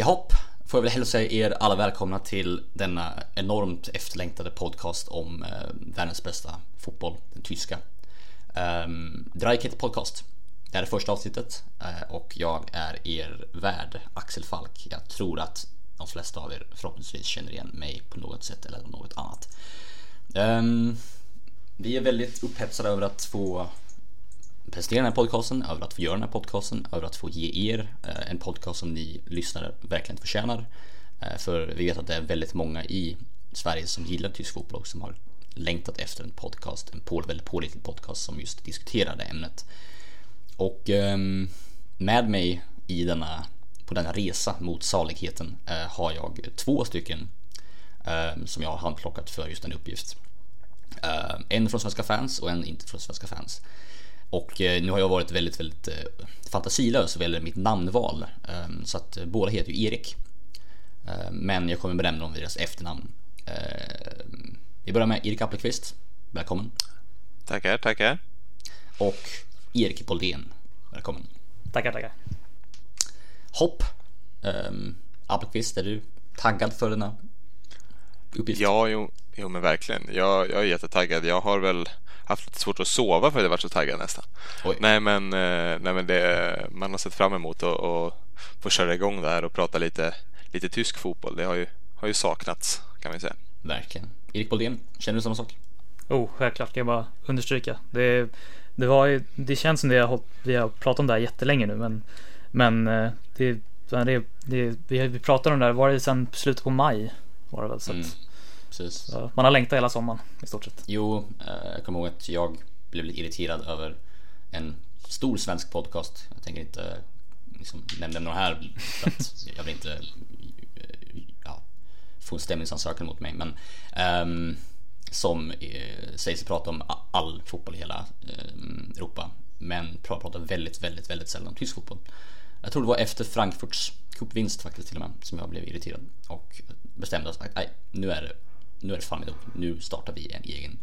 Jahopp, får jag väl hälsa er alla välkomna till denna enormt efterlängtade podcast om eh, världens bästa fotboll, den tyska. Ehm, um, Dreikit podcast. Det här är första avsnittet eh, och jag är er värd Axel Falk. Jag tror att de flesta av er förhoppningsvis känner igen mig på något sätt eller något annat. Um, vi är väldigt upphetsade över att få prestera den här podcasten, över att få göra den här podcasten, över att få ge er eh, en podcast som ni lyssnare verkligen förtjänar. Eh, för vi vet att det är väldigt många i Sverige som gillar tysk fotboll och som har längtat efter en podcast, en på, väldigt pålitlig podcast som just diskuterar det ämnet. Och ehm, med mig i denna, på denna resa mot saligheten eh, har jag två stycken ehm, som jag har handplockat för just en uppgift. Ehm, en från Svenska fans och en inte från Svenska fans. Och eh, nu har jag varit väldigt, väldigt eh, fantasilös vad gäller mitt namnval. Ehm, så att eh, båda heter ju Erik. Ehm, men jag kommer benämna dem vid deras efternamn. Ehm, vi börjar med Erik Appelqvist. Välkommen. Tackar, tackar. Och Erik Boldén. Välkommen. Tackar, tackar. Hopp. Appelqvist, är du taggad för denna uppgift? Ja, jo, jo men verkligen. Jag, jag är jättetaggad. Jag har väl haft lite svårt att sova för att jag varit så taggad nästan. Oj. Nej men, eh, nej, men det, man har sett fram emot att, att få köra igång det här och prata lite, lite tysk fotboll. Det har ju, har ju saknats kan vi säga. Verkligen. Erik Boldén, känner du samma sak? Oh, självklart kan jag bara understryka. Det, det, var det känns som det har, vi har pratat om det här jättelänge nu men, men eh, det, det, det, vi, vi pratade om det här, var det sen slutet på maj? Var det väl så mm precis. man har längtat hela sommaren i stort sett. Jo, eh, jag kommer ihåg att jag blev lite irriterad över en stor svensk podcast. Jag tänker inte liksom, nämna några här för att jag vill inte eh, ja, få en stämningsansökan mot mig. Men um, som eh, sägs prata om all fotboll i hela eh, Europa. Men pratar väldigt, väldigt, väldigt sällan om tysk fotboll. Jag tror det var efter Frankfurts cupvinst faktiskt till och med som jag blev irriterad och bestämde att nej, nu är det nu är det fan nog, nu startar vi en egen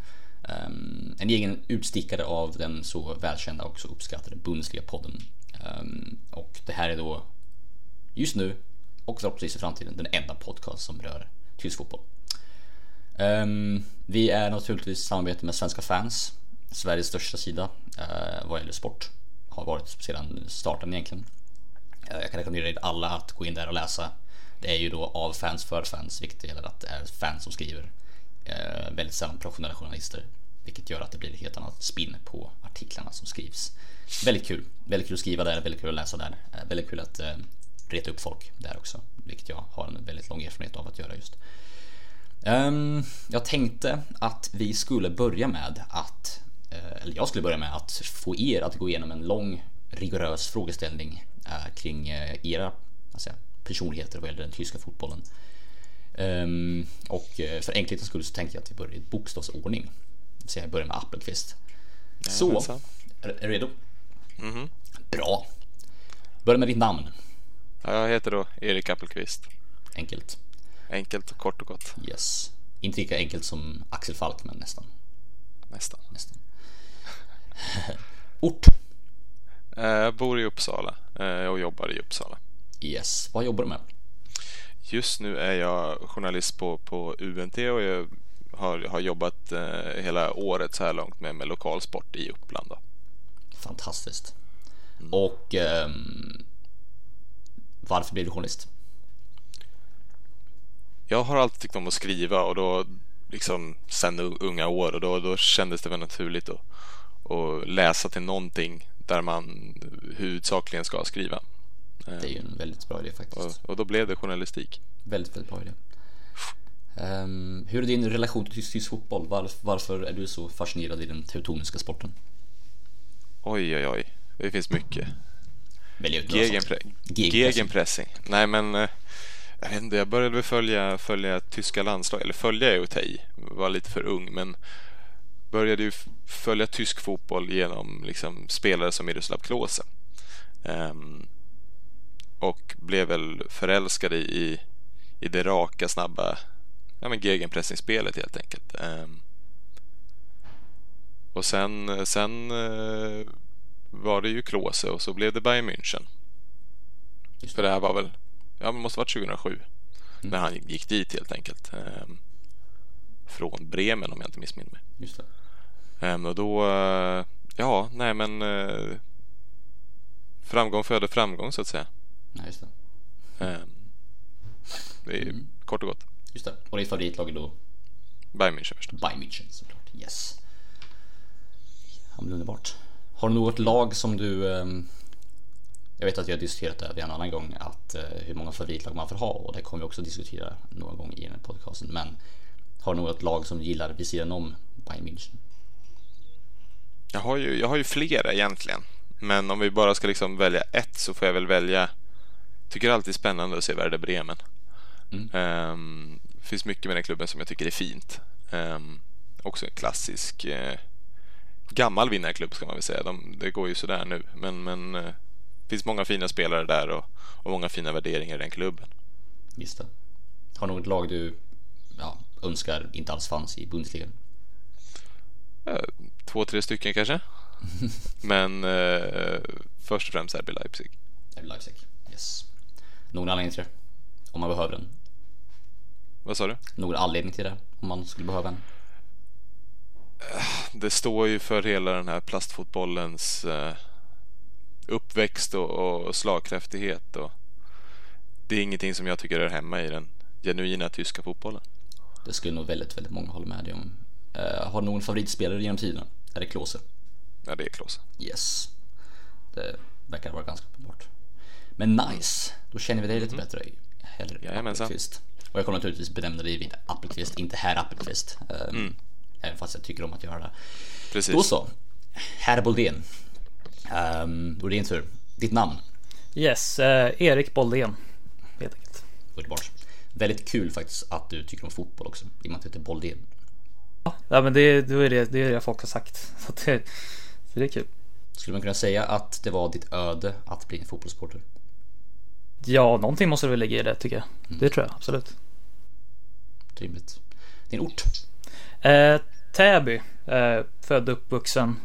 um, en egen utstickare av den så välkända och så uppskattade Bundesliga-podden. Um, ehm, och det här är då just nu och förhoppningsvis i framtiden den enda podcast som rör tysk fotboll. Um, vi är naturligtvis i samarbete med Svenska fans, Sveriges största sida uh, vad gäller sport. Har varit sedan starten egentligen. Uh, jag kan rekommendera er alla att gå in där och läsa det är ju då av fans för fans, vilket gäller att det är fans som skriver. Eh, väldigt sällan professionella journalister, vilket gör att det blir ett helt annat spinn på artiklarna som skrivs. Väldigt kul, väldigt kul att skriva där, väldigt kul att läsa där, eh, väldigt kul att eh, reta upp folk där också, vilket jag har en väldigt lång erfarenhet av att göra just. Um, jag tänkte att vi skulle börja med att, eh, eller jag skulle börja med att få er att gå igenom en lång rigorös frågeställning eh, kring eh, era alltså, personligheter vad gäller den tyska fotbollen. Um, och eh, för enkelhetens skull så tänkte jag att vi börjar i bokstavsordning. Så jag börjar med Appelqvist. Ja, så, är, är, du redo? Mm -hmm. Bra. Börja med ditt namn. Ja, jag heter då Erik Appelqvist. Enkelt. Enkelt och kort och gott. Yes. Inte lika enkelt som Axel Falk, men nästan. Nästan. nästan. Ort? Eh, jag bor i Uppsala eh, och jobbar i Uppsala. Yes, vad jobbar du med? Just nu är jag journalist på, på UNT och jag har, har jobbat eh, hela året så här långt med, med lokalsport i Uppland. Då. Fantastiskt. Mm. Och eh, varför blev du journalist? Jag har alltid tyckt om att skriva och då liksom sen unga år och då, då kändes det väl naturligt att, att läsa till någonting där man huvudsakligen ska skriva. Det är ju en väldigt bra idé faktiskt. Och, och då blev det journalistik. Väldigt, väldigt bra idé. Um, hur är din relation till tysk fotboll? Varför, varför är du så fascinerad i den teutoniska sporten? Oj, oj, oj. Det finns mycket. Gegenpre Gegenpressing. Nej, men eh, jag vet inte. Jag började väl följa, följa tyska landslag. Eller följa är att ta i. Var lite för ung, men började ju följa tysk fotboll genom liksom, spelare som Miroslav Klose. Um, och blev väl förälskad i, i det raka, snabba ja, men gegenpressingspelet helt enkelt. Um, och sen, sen uh, var det ju Klose och så blev det Bayern München. För det här var väl ja, det måste varit 2007. Mm. När han gick dit helt enkelt. Um, från Bremen om jag inte missminner mig. Just det. Um, och då, uh, ja, nej men uh, framgång föder framgång så att säga. Nej, just det. Um, det är mm. kort och gott. Just det. Och ditt favoritlag är då? Bayern München förstås. Bayern München såklart. Yes. Ja, men underbart. Har du något lag som du um, jag vet att vi har diskuterat det en annan gång att uh, hur många favoritlag man får ha och det kommer vi också diskutera någon gång i den här podcasten. Men har du något lag som du gillar vid sidan om Bayern München? Jag har ju, jag har ju flera egentligen. Men om vi bara ska liksom välja ett så får jag väl välja Tycker alltid spännande att se Werder Bremen. Mm. Um, finns mycket med den klubben som jag tycker är fint. Um, också en klassisk uh, gammal vinnarklubb ska man väl säga. De, det går ju sådär nu men, men uh, finns många fina spelare där och, och många fina värderingar i den klubben. Just det. Har något lag du ja, önskar inte alls fanns i Bundesliga? Uh, två, tre stycken kanske. men först och främst RB Leipzig. RB Leipzig, yes. Någon anledning till det? Om man behöver den? Vad sa du? Någon anledning till det? Om man skulle behöva en? Det står ju för hela den här plastfotbollens uh, uppväxt och, och slagkräftighet. Och det är ingenting som jag tycker är hemma i den genuina tyska fotbollen. Det skulle nog väldigt, väldigt många hålla med dig om. Uh, har du någon favoritspelare genom tiden? Är det Klose? Ja, det är Klose. Yes. Det verkar vara ganska uppenbart. Men nice, då känner vi dig lite mm. bättre. Heller Jajamensan. Och jag kommer naturligtvis benämna dig vid Appelqvist, inte herr Appelqvist. Um, mm. Även fast jag tycker om att göra det. Precis. Då så. Herr Boldén. Um, då är det din tur. Ditt namn? Yes, eh, Erik Boldén. Helt enkelt. Underbart. Väldigt kul faktiskt att du tycker om fotboll också. I och med att du heter Boldén. Ja, men det, det, är det, det är det folk har sagt. Så det, så det är kul. Skulle man kunna säga att det var ditt öde att bli en fotbollssporter? Ja, någonting måste du väl lägga i det tycker jag. Mm. Det tror jag absolut. Rimligt. Din ort? Eh, Täby. Eh, född och uppvuxen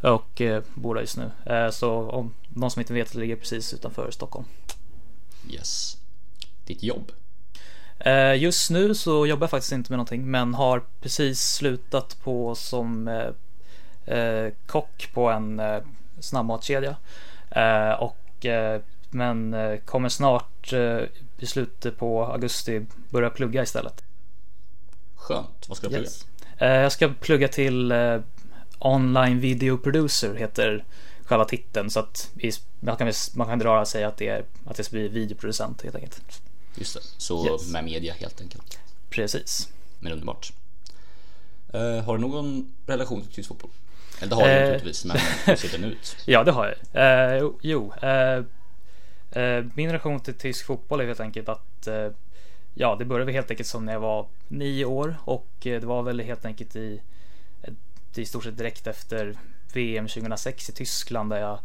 och eh, bor där just nu. Eh, så om någon som inte vet, det ligger precis utanför Stockholm. Yes. Ditt jobb? Eh, just nu så jobbar jag faktiskt inte med någonting, men har precis slutat på som eh, eh, kock på en eh, snabbmatskedja. och men kommer snart i slutet på augusti börja plugga istället. Skönt. Vad ska du plugga? Yes. Jag ska plugga till Online Video Producer heter själva titeln så att man kan, man kan dra sig att det, är, att det ska bli videoproducent helt enkelt. Just det, så yes. med media helt enkelt. Precis. Men underbart. Uh, har du någon relation till tysk fotboll? Eller det har du uh, naturligtvis, men hur ser den ut? ja, det har jag. Uh, jo, Eh, min relation till tysk fotboll är helt enkelt att eh, ja, det började helt enkelt som när jag var nio år och eh, det var väl helt enkelt i i stort sett direkt efter VM 2006 i Tyskland där jag,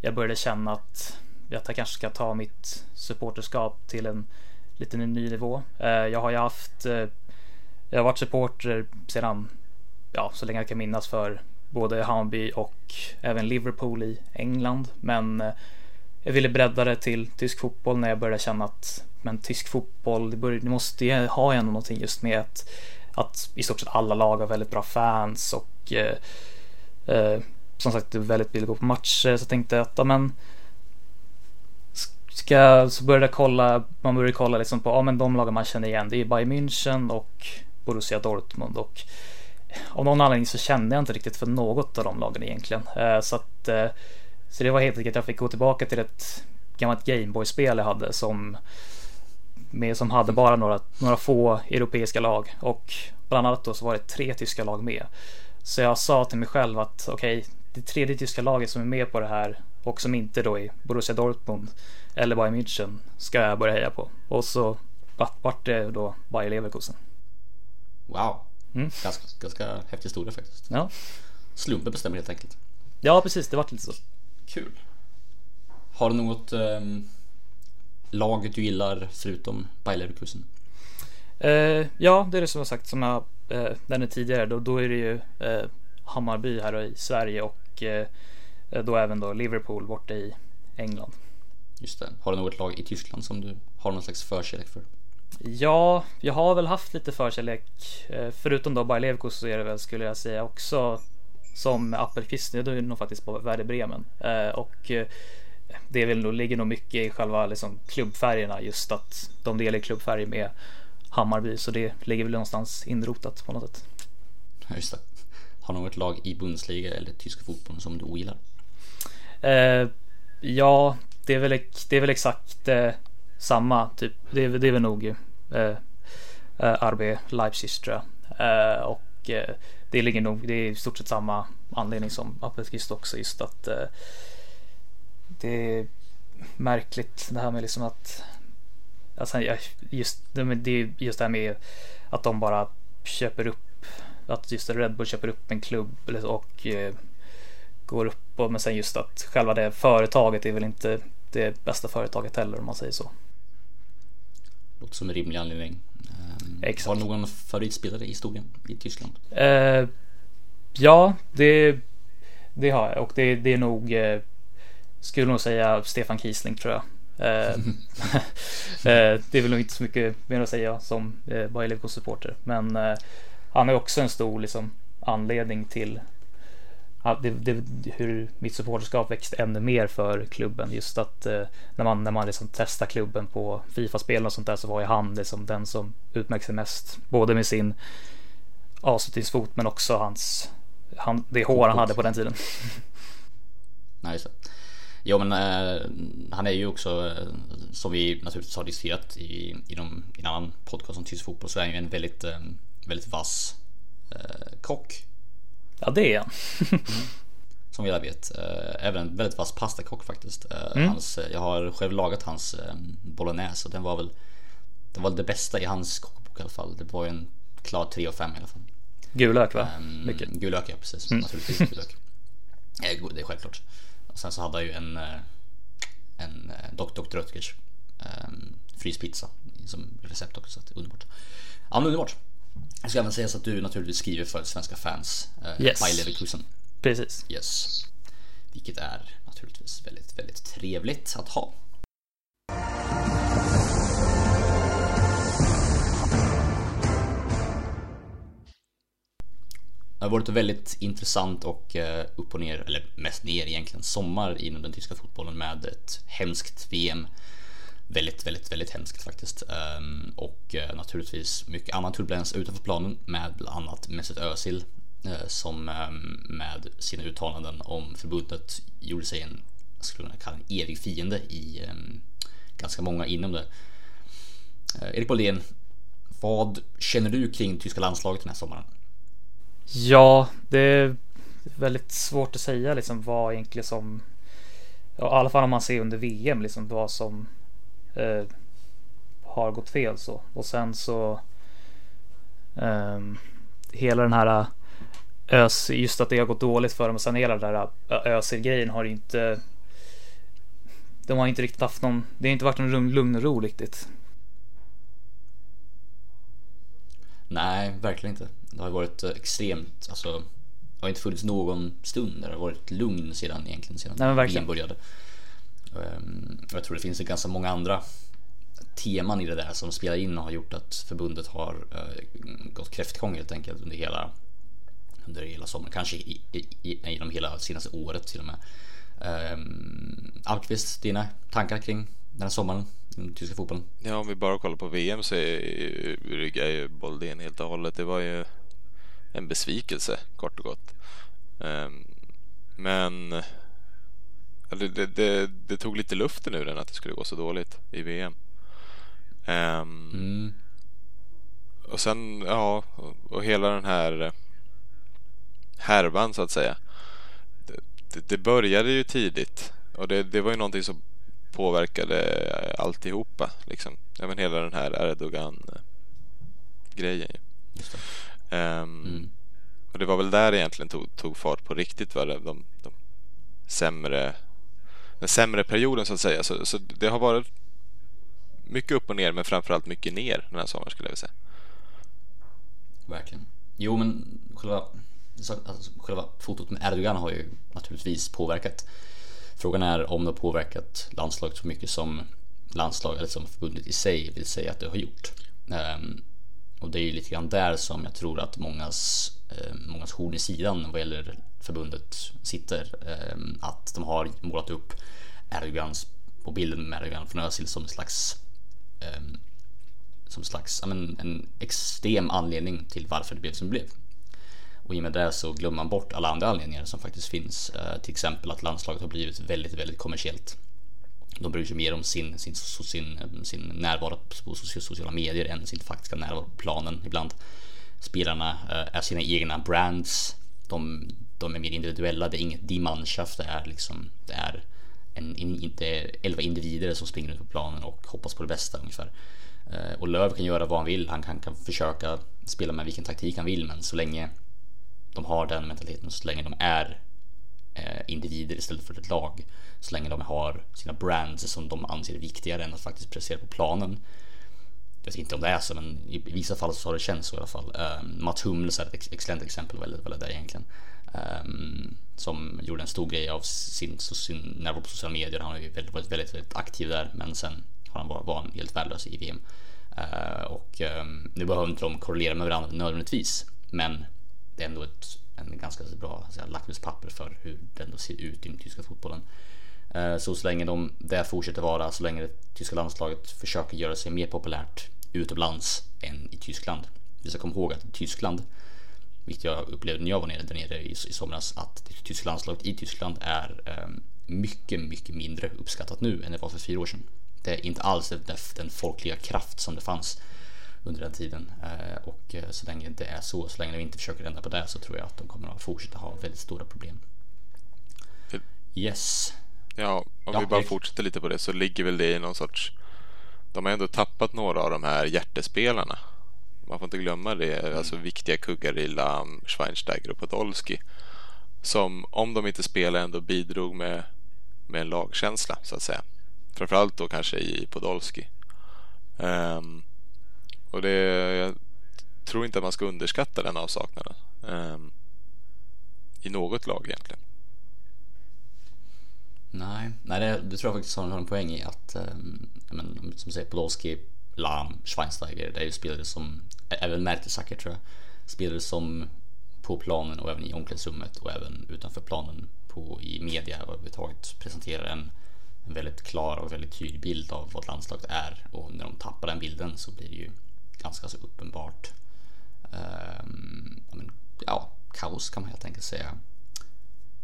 jag började känna att jag kanske ska ta mitt supporterskap till en lite ny nivå. Jag har ju haft, jag har varit supporter sedan, ja, så länge jag kan minnas för både Hammarby och även Liverpool i England. Men eh, jag ville bredda det till tysk fotboll när jag började känna att men tysk fotboll, det, började, det måste ha ändå någonting just med att, att i stort sett alla lag har väldigt bra fans och eh, eh, som sagt väldigt billigt att gå på matcher så jag tänkte att ja, men ska, så började jag kolla, man började kolla liksom på, ja men de lagen man känner igen, det är Bayern München och Borussia Dortmund och eh, av någon anledning så kände jag inte riktigt för något av de lagen egentligen. Eh, så att, eh, så det var helt enkelt att jag fick gå tillbaka till ett gammalt Gameboy-spel jag hade som med, som hade bara några, några få europeiska lag och bland annat då så var det tre tyska lag med. Så jag sa till mig själv att okej, okay, det tredje tyska laget som är med på det här och som inte då är Borussia Dortmund eller Bayern München ska jag börja heja på. Och så vart det då Bayer Leverkusen. Wow, mm. ganska, ganska häftig historia faktiskt. Ja. Slumpen bestämmer helt enkelt. Ja, precis, det vart lite så. Kul. Har du något um, lag du gillar förutom Bayer Leverkusen? Uh, ja, det är det som jag sagt som jag den är tidigare. Då, då är det ju uh, Hammarby här i Sverige och då även då Liverpool borta i England. Just det. Har du något lag i Tyskland som du har någon slags förkärlek för? Ja, jag har väl haft lite förkärlek. Eh, förutom då Bayer Leverkusen så är det väl skulle jag säga också som Appelqvist, det är nog faktiskt på Werder Bremen. Eh, och eh, det väl nog, ligger nog mycket i själva liksom klubbfärgerna just att de delar klubbfärg med Hammarby så det ligger väl någonstans inrotat på något sätt. Just det. Har något lag i Bundesliga eller tyska fotbollen som du ogillar? Eh, ja, det är väl, det är väl exakt eh, samma typ. Det är, det är väl nog eh, eh RB Leipzig tror jag. Och det ligger nog, det är i stort sett samma anledning som Appelqvist också just att eh, det är märkligt det här med liksom att alltså just, det är just det här med att de bara köper upp att just Red Bull köper upp en klubb och eh, går upp och men sen just att själva det företaget är väl inte det bästa företaget heller om man säger så. Låter som en rimlig anledning. Exakt. Har du någon favoritspelare i historien i Tyskland? Uh, ja, det, det har jag och det, det är nog uh, skulle nog säga Stefan Kiesling tror jag. Uh, det är väl inte så mycket mer att säga som Bayer Leverkusen supporter men han är också en stor liksom, anledning till det, det, hur mitt supporterskap växte ännu mer för klubben. Just att eh, när man, när man liksom testar klubben på Fifa-spel och sånt där så var ju han liksom den som utmärkte sig mest. Både med sin avslutningsfot men också hans, han, det hår han hade på den tiden. Så. Jo men eh, han är ju också eh, som vi naturligtvis har diskuterat i, i, de, i en annan podcast om tysk fotboll så är han ju en väldigt, eh, väldigt vass eh, kock. Ja, det är han. Som vi alla vet. Eh, även en väldigt vass pastakock faktiskt. Eh, mm. Hans, jag har själv lagat hans eh, bolognese och den var väl Det var det bästa i hans kokbok i alla fall. Det var ju en klar 3 av 5 i alla fall. Gulök va? Um, Mycket. Gulök ja, precis. Mm. Naturligtvis gulök. det är självklart. Och sen så hade jag ju en En Dr. Röttgers um, Fryspizza som recept också. Så underbart. Ja men underbart. Jag ska även säga så att du naturligtvis skriver för svenska fans. Eh, yes. By Leverkusen. Precis. Yes. Vilket är naturligtvis väldigt, väldigt trevligt att ha. Det har varit väldigt intressant och eh, upp och ner, eller mest ner egentligen, sommar inom den tyska fotbollen med ett hemskt VM väldigt, väldigt, väldigt hemskt faktiskt. Ehm, och eh, naturligtvis mycket annan turbulens utanför planen med bland annat Mesut Özil eh, som ehm, med sina uttalanden om förbundet gjorde sig en, skulle man kalla en evig fiende i ehm, ganska många inom det. Eh, Erik Bolén, vad känner du kring tyska landslaget den här sommaren? Ja, det är väldigt svårt att säga liksom vad egentligen som, ja, i alla fall om man ser under VM, liksom vad som eh, har gått fel så. Och sen så eh, hela den här ös, just att det har gått dåligt för dem och sen hela den där Özil-grejen har inte de har inte riktigt haft någon, det har inte varit någon lugn och ro riktigt. Nej, verkligen inte. Det har varit extremt, alltså det har inte funnits någon stund där det har varit lugn sedan egentligen sedan Nej, verkligen. började. Ehm, jag tror det finns ganska många andra teman i det där som spelar in och har gjort att förbundet har eh, gått kräftgång helt enkelt under hela under hela sommaren, kanske i, i, genom hela senaste året till och med. Ehm, Alkvist, dina tankar kring den här sommaren den tyska fotbollen? Ja, om vi bara kollar på VM så ryggar ju Boldén helt och hållet. Det var ju en besvikelse kort och gott. Ehm, men det, det, det, det, tog lite luften ur den att det skulle gå så dåligt i VM. Um, ehm, mm. Och sen, ja, och hela den här härvan så att säga. Det, det började ju tidigt och det, det var ju någonting som påverkade alltihopa. Liksom. Även hela den här Erdogan-grejen. Um, mm. Och det var väl där egentligen tog, tog fart på riktigt. Va? De, de sämre den sämre perioden så att säga. Så, så, det har varit mycket upp och ner men framförallt mycket ner den här sommaren skulle jag vilja säga. Verkligen. Jo men själva, alltså, själva fotot med Erdogan har ju naturligtvis påverkat Frågan är om det har påverkat landslaget så mycket som landslag eller som förbundet i sig vill säga att det har gjort. Um, och det är ju lite grann där som jag tror att mångas, eh, mångas horn i sidan vad gäller förbundet sitter. Ehm, att de har målat upp Erdogans på bilden med Erdogan från Özil som en slags Som som slags, men, en extrem anledning till varför det blev som det blev. Och i och med det så glömmer man bort alla andra anledningar som faktiskt finns. Eh, till exempel att landslaget har blivit väldigt, väldigt kommersiellt. De bryr sig mer om sin, sin, sin, ehm, sin närvaro på sociala medier än sin faktiska närvaro på planen ibland. Spelarna eh, är sina egna brands. De, de är mer individuella, det är inget dimanschaft, det är liksom, det är en, inte elva individer som springer ut på planen och hoppas på det bästa ungefär. Eh, och Löv kan göra vad han vill, han kan, kan försöka spela med vilken taktik han vill, men så länge de har den mentaliteten, så länge de är eh, individer istället för ett lag, så länge de har sina brands som de anser är viktigare än att faktiskt prestera på planen. Jag vet inte om det är så, men i vissa fall så har det känts så i alla fall. Um, Mats Hummels är ett excellent exempel väl, väl där egentligen. Ehm, som gjorde en stor grej av sin, sin närvaro på sociala medier. Han har ju varit väldigt, väldigt aktiv där, men sen har han varit helt värdelös i VM. Ehm, och ehm, nu behöver inte de korrelera med varandra nödvändigtvis, men det är ändå ett en ganska bra lackmuspapper för hur det ändå ser ut i den tyska fotbollen. Så så länge de det fortsätter vara, så länge det tyska landslaget försöker göra sig mer populärt utomlands än i Tyskland. Vi ska komma ihåg att Tyskland, vilket jag upplevde när jag var nere där nere i, i somras, att det tyska landslaget i Tyskland är um, mycket, mycket mindre uppskattat nu än det var för fyra år sedan det är inte alls den folkliga kraft som det fanns under den tiden. Eh, och eh, så länge det är så, så länge vi inte försöker ändra på det så tror jag att de kommer att fortsätta ha väldigt stora problem. Yes. Ja, om ja, vi bara fortsätter lite på det så ligger väl det i någon sorts... De har ändå tappat några av de här hjärtespelarna. Man får inte glömma det, mm. alltså viktiga kuggar i Lam, Schweinsteiger och Podolski. Som, om de inte spelar, ändå bidrog med, med en lagkänsla, så att säga. Framförallt då kanske i Podolski. Um, och det, jag tror inte att man ska underskatta den avsaknaden. Um, I något lag egentligen. Nej, nej det, det tror jag faktiskt har en poäng i att, um, men, som säger Podolski, Lam, Schweinsteiger, det är ju spelare som, även Mertesacker tror jag, spelare som på planen och även i omklädningsrummet och även utanför planen på, i media överhuvudtaget presenterar en en väldigt klar och väldigt tydlig bild av vad landslaget är och när de tappar den bilden så blir det ju ganska så uppenbart um, ja, kaos kan man helt enkelt säga.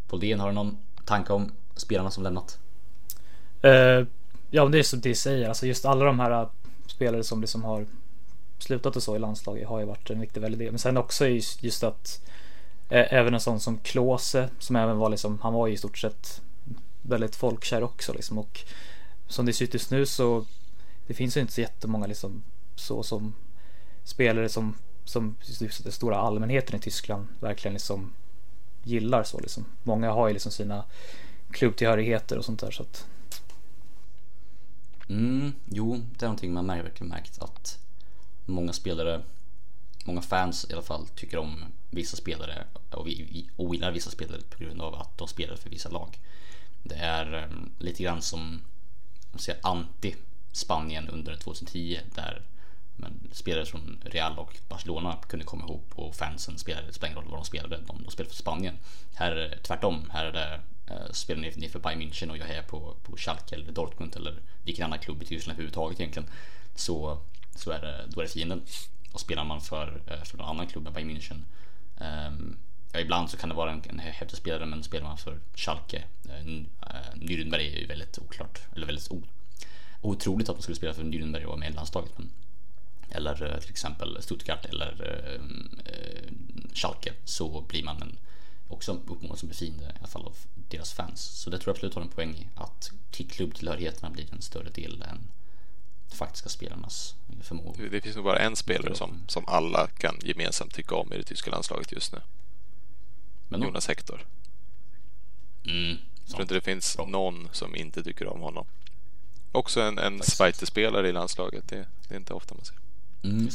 Poldén, har du någon tanke om spelarna som lämnat? Uh, ja, det är som du säger, alltså just alla de här spelare som liksom har slutat och så i landslaget har ju varit en viktig väldig del. Men sen också just att eh, även en sån som Klose som även var liksom, han var ju i stort sett väldigt folkkär också liksom. Och som det ser ut just nu så det finns ju inte så jättemånga liksom så som spelare som, som den stora allmänheten i Tyskland verkligen liksom gillar så liksom. Många har ju liksom sina klubbtillhörigheter och sånt där så att Mm, jo, det är någonting man verkligen märkt att många spelare, många fans i alla fall tycker om vissa spelare och ogillar vissa spelare på grund av att de spelar för vissa lag. Det är ehm, lite grann som säga, anti-Spanien under 2010 där men spelare som Real och Barcelona kunde komma ihop och fansen spelade, det spelar ingen roll vad de spelade, de, de spelade för Spanien. Här är det tvärtom, här är det Eh, spelar ni, ni för Bayern München och jag är på, på Schalke eller Dortmund eller vilken annan klubb i Tyskland överhuvudtaget egentligen så, så är det, då är det fienden. Och spelar man för, eh, för någon annan klubb än Bayern München um, ja, ibland så kan det vara en, en häftig spelare men spelar man för Schalke, eh, eh, Nürnberg är ju väldigt oklart, eller väldigt o, otroligt att man skulle spela för Nürnberg och vara med i landslaget. Men, eller till exempel Stuttgart eller ehm, eh, Schalke så blir man en, också uppmålad som en fiende i alla fall av deras fans. Så det tror jag absolut har en poäng i att klubbtillhörigheterna blir en större del än faktiska spelarnas förmåga. Det finns nog bara en spelare som, som alla kan gemensamt tycka om i det tyska landslaget just nu. Men Jonas Hector. Mm, jag tror inte det finns Bra. någon som inte tycker om honom. Också en, en Zweite-spelare i landslaget. Det, det, är inte ofta man ser. Mm,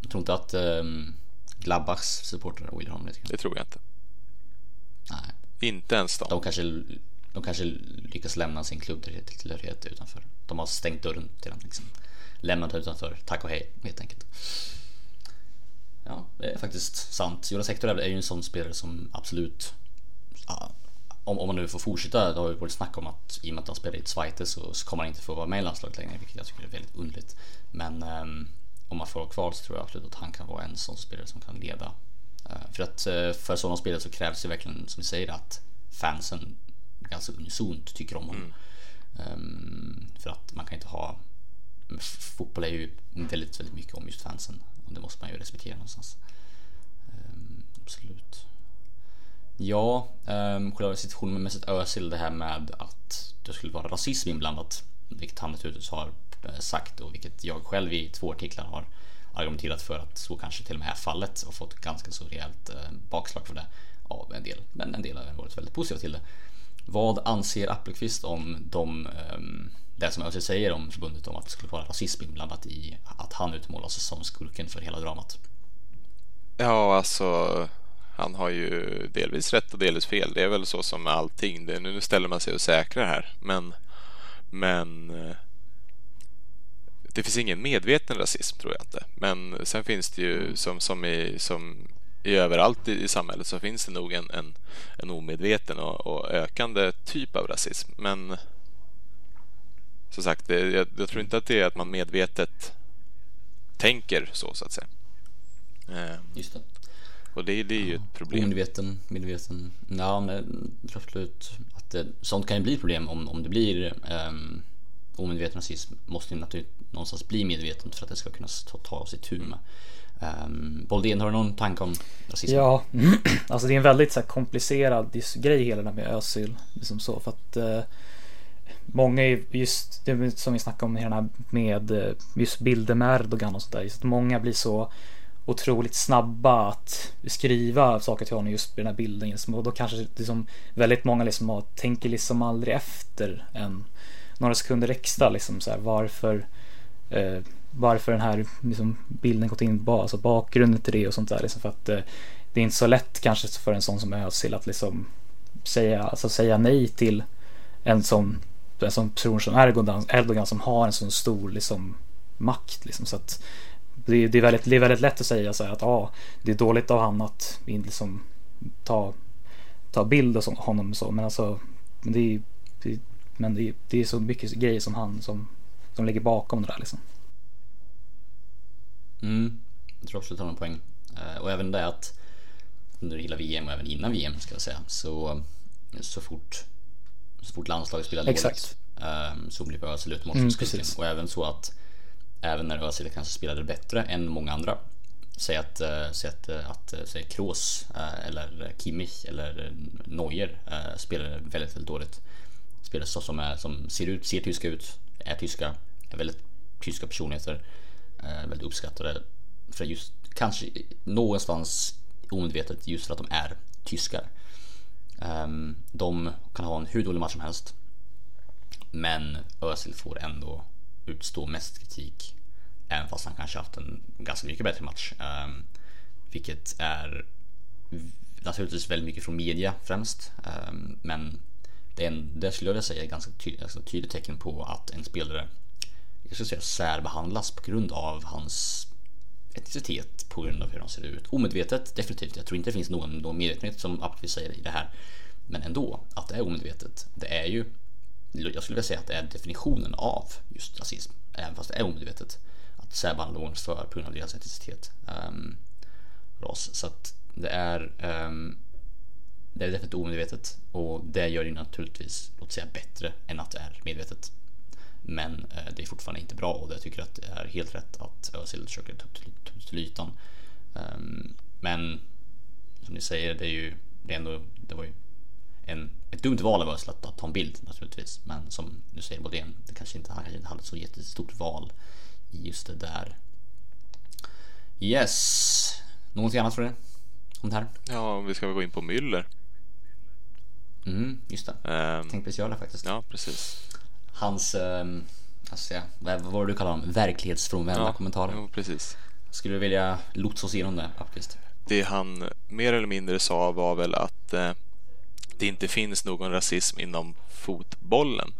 jag tror inte att um, Gladbachs supportrar ogillar honom Det tror jag inte. Nej. Inte ens de. De kanske, de kanske lyckas lämna sin klubbtillhörighet utanför. De har stängt dörren till den liksom. Lämnat utanför, tack och hej helt enkelt. Ja, det är faktiskt sant. Jonas Hector är ju en sån spelare som absolut om, om man nu får fortsätta, det har ju varit snack om att i och med att han spelar i Zweite så, så kommer han inte få vara med i landslaget längre, vilket jag tycker är väldigt underligt. Men um, om man får vara kvar så tror jag absolut att han kan vara en sån spelare som kan leda. Eh, för att eh, för sådana spelare så krävs det verkligen, som vi säger, att fansen ganska unisont tycker om honom. Mm. För att man kan inte ha Fotboll är ju väldigt, väldigt mycket om just fansen och det måste man ju respektera någonstans. Ehm, absolut. Ja, um, själva situationen med Mesut Özil, det här med att det skulle vara rasism inblandat, vilket han naturligtvis har eh, sagt och vilket jag själv i två artiklar har argumenterat för att så kanske till och med är fallet och fått ganska så rejält eh, bakslag för det av en del, men en del har varit väldigt positiva till det. Vad anser Appelqvist om de, ehm, det som ÖC säger om förbundet om att det skulle vara rasism inblandat i att han utmålas som skurken för hela dramat? Ja, alltså han har ju delvis rätt och delvis fel. Det är väl så som med allting. Det, nu ställer man sig och säkrar här. Men, men eh, det finns ingen medveten rasism tror jag inte. Men sen finns det ju som, som, i, som i överallt i, i samhället så finns det nog en, en, en omedveten och, och ökande typ av rasism. Men som sagt, det, jag, jag, tror inte att det är att man medvetet tänker så, så att säga. Just det. Och det, det är ju ett problem. Omedveten, medveten. Ja, men absolut. Att det, sånt kan ju bli problem om, om det blir um, omedveten rasism. Måste ju naturligtvis någonstans bli medveten för att det ska kunna ta, ta sig tur med. Um, Boldén, har du någon tanke om rasism? Ja, alltså det är en väldigt så här, komplicerad grej hela det där med Özil. Liksom så, för att uh, många är just det som vi snackade om här med eh, just bilder med Erdogan och sådär. Just många blir så otroligt snabba att skriva saker till honom just på den här bilden. Liksom. Och då kanske liksom väldigt många liksom tänker liksom aldrig efter en några sekunder extra liksom så här, varför eh, varför den här liksom, bilden gått in, alltså bakgrunden till det och sånt där. Liksom, för att eh, det är inte så lätt kanske för en sån som Özil att liksom säga, alltså, säga nej till en sån, en sån person som Erdogan, Erdogan som har en sån stor liksom, makt. Liksom, så att det, det, är väldigt, det är väldigt lätt att säga så här att ah, det är dåligt av han att liksom, ta, ta bild av honom så. Men alltså det är, det, men det är, det är så mycket grejer som han som, som ligger bakom det där liksom. Mm, jag tror absolut att har en poäng. Eh, och även det att under hela VM och även innan VM ska jag säga så, så fort så fort landslaget spelar dåligt ehm, så blir Özil utmålad mm, Och även så att även när Özil kanske spelade bättre än många andra. Säg att, äh, säg att, äh, att säg Kroos eller Kimmich eller Neuer spelade väldigt, väldigt dåligt. Spelare som, är, som ser ut, ser tyska ut, är tyska, är väldigt tyska personligheter. Äh, väldigt uppskattade för just kanske någonstans omedvetet just för att de är tyskar. Um, de kan ha en hur dålig match som helst. Men Özil får ändå utstå mest kritik. Även fast han kanske haft en ganska mycket bättre match. Um, vilket är naturligtvis väldigt mycket från media främst. Um, men det, är en, det skulle jag säga är ganska ty alltså tydligt tecken på att en spelare jag skulle säga särbehandlas på grund av hans etnicitet på grund av hur han ser ut. Omedvetet definitivt. Jag tror inte det finns någon, någon medvetenhet som Apelqvist säger i det här. Men ändå, att det är omedvetet. Det är ju jag skulle vilja säga att det är definitionen av just rasism, även fast det är omedvetet. Att särbehandla någon för på grund av deras etnicitet. Um, ras. Så att det är um, det är definitivt omedvetet och det gör det naturligtvis, låt säga bättre än att det är medvetet. Men eh, det är fortfarande inte bra och jag tycker att det är helt rätt att Özil försöker ta upp till, till ytan. Um, men som ni säger, det är ju det, är ändå, det var ju en, ett dumt val av Özil att, att ta en bild naturligtvis. Men som du säger Bodén, det kanske inte, han kanske inte hade så jättestort val i just det där. Yes, någonting annat för det? Om det här? Ja, vi ska väl gå in på Müller. Mm, just det. Um, göra det faktiskt. Ja, precis. Hans, um, alltså, vad var det du kallar dem? Verklighetsfrånvända ja, kommentarer. Ja, precis. Skulle du vilja lotsa oss igenom det, Appqvist? Det han mer eller mindre sa var väl att eh, det inte finns någon rasism inom fotbollen.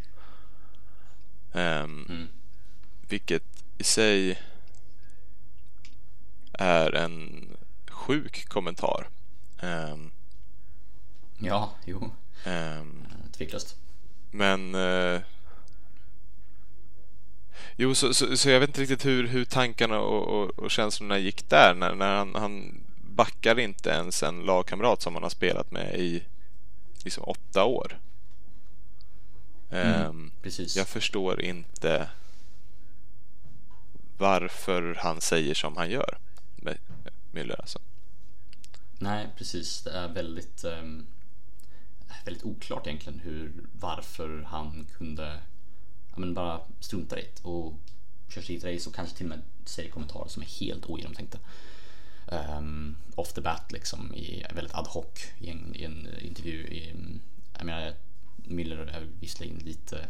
Um, mm. Vilket i sig är en sjuk kommentar. Um, ja, jo. Um, Tveklöst. Men uh, Jo, så, så, så, jag vet inte riktigt hur, hur tankarna och, och, och känslorna gick där när, när han, han backar inte ens en lagkamrat som han har spelat med i liksom åtta år. Mm, um, precis. Jag förstår inte varför han säger som han gör Müller alltså. Nej, precis. Det är väldigt, um, väldigt oklart egentligen hur, varför han kunde ja, men bara strunta i det och köra sitt race och kanske till och med säger kommentarer som är helt ogenomtänkta. Um, off the bat liksom i väldigt ad hoc i en, i en intervju. I, jag menar, Miller är visserligen lite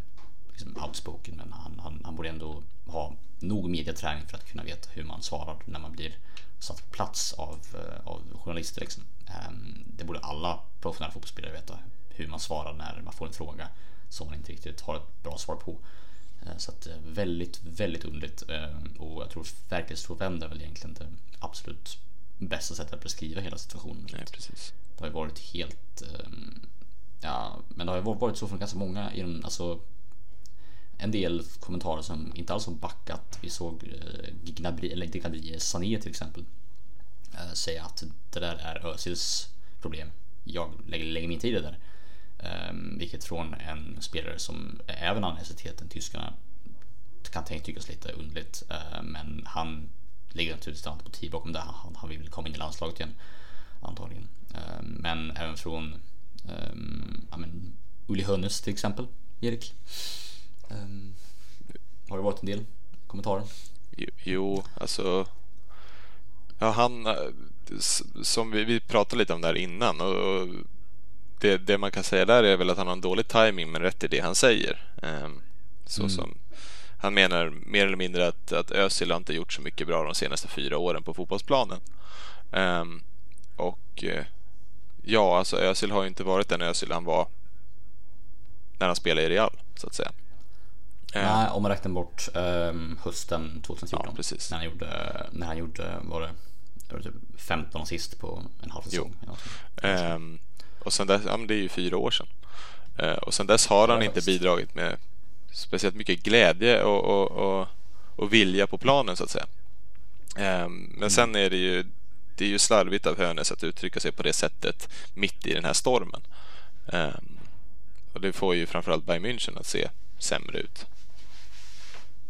liksom outspoken men han, han, han borde ändå ha nog mediaträning för att kunna veta hur man svarar när man blir satt på plats av, eh, av journalister. Liksom. Um, det borde alla professionella fotbollsspelare veta hur man svarar när man får en fråga som man inte riktigt har ett bra svar på. Uh, så att uh, väldigt, väldigt underligt och jag tror verklighetsfrånvänd är väl egentligen det absolut bästa sättet att beskriva hela situationen. Nej, precis. Det har ju varit helt Ja, men det har ju varit så från ganska många, alltså en del kommentarer som inte alls har backat. Vi såg eh, Gnabry, eller Gnabry Sané till exempel eh, Eh, säga att det där är Özils problem. Jag lägger, lägger min tid i det där. Um, vilket från en spelare som även har än tyskarna kan tyckas lite underligt. Uh, men han ligger naturligtvis inte på tid bakom det. Han, han vill komma in i landslaget igen antagligen. Uh, men även från um, ja, men, Uli Hönnes till exempel, Erik. Um, har det varit en del kommentarer? Jo, alltså. Ja, han eh, som vi, vi pratade lite om där innan och det, det, man kan säga där är väl att han har en dålig timing men rätt i det han säger. Um, så mm. som han menar mer eller mindre att, att Özil har inte gjort så mycket bra de senaste fyra åren på fotbollsplanen. Um, och uh, ja, alltså Özil har ju inte varit den Özil han var när han spelade i Real, så att säga. Nej, om man räknar bort hösten 2014. Ja, precis. När han gjorde, när han gjorde var det, var det typ 15 assist på en halv säsong. Um, och sen dess, ja men det är ju fyra år sedan. Uh, och sen dess har han ja, inte visst. bidragit med speciellt mycket glädje och, och, och, och vilja på planen så att säga. Um, men mm. sen är det ju det är ju slarvigt av Hönes att uttrycka sig på det sättet mitt i den här stormen. Um, och det får ju framförallt Bayern München att se sämre ut.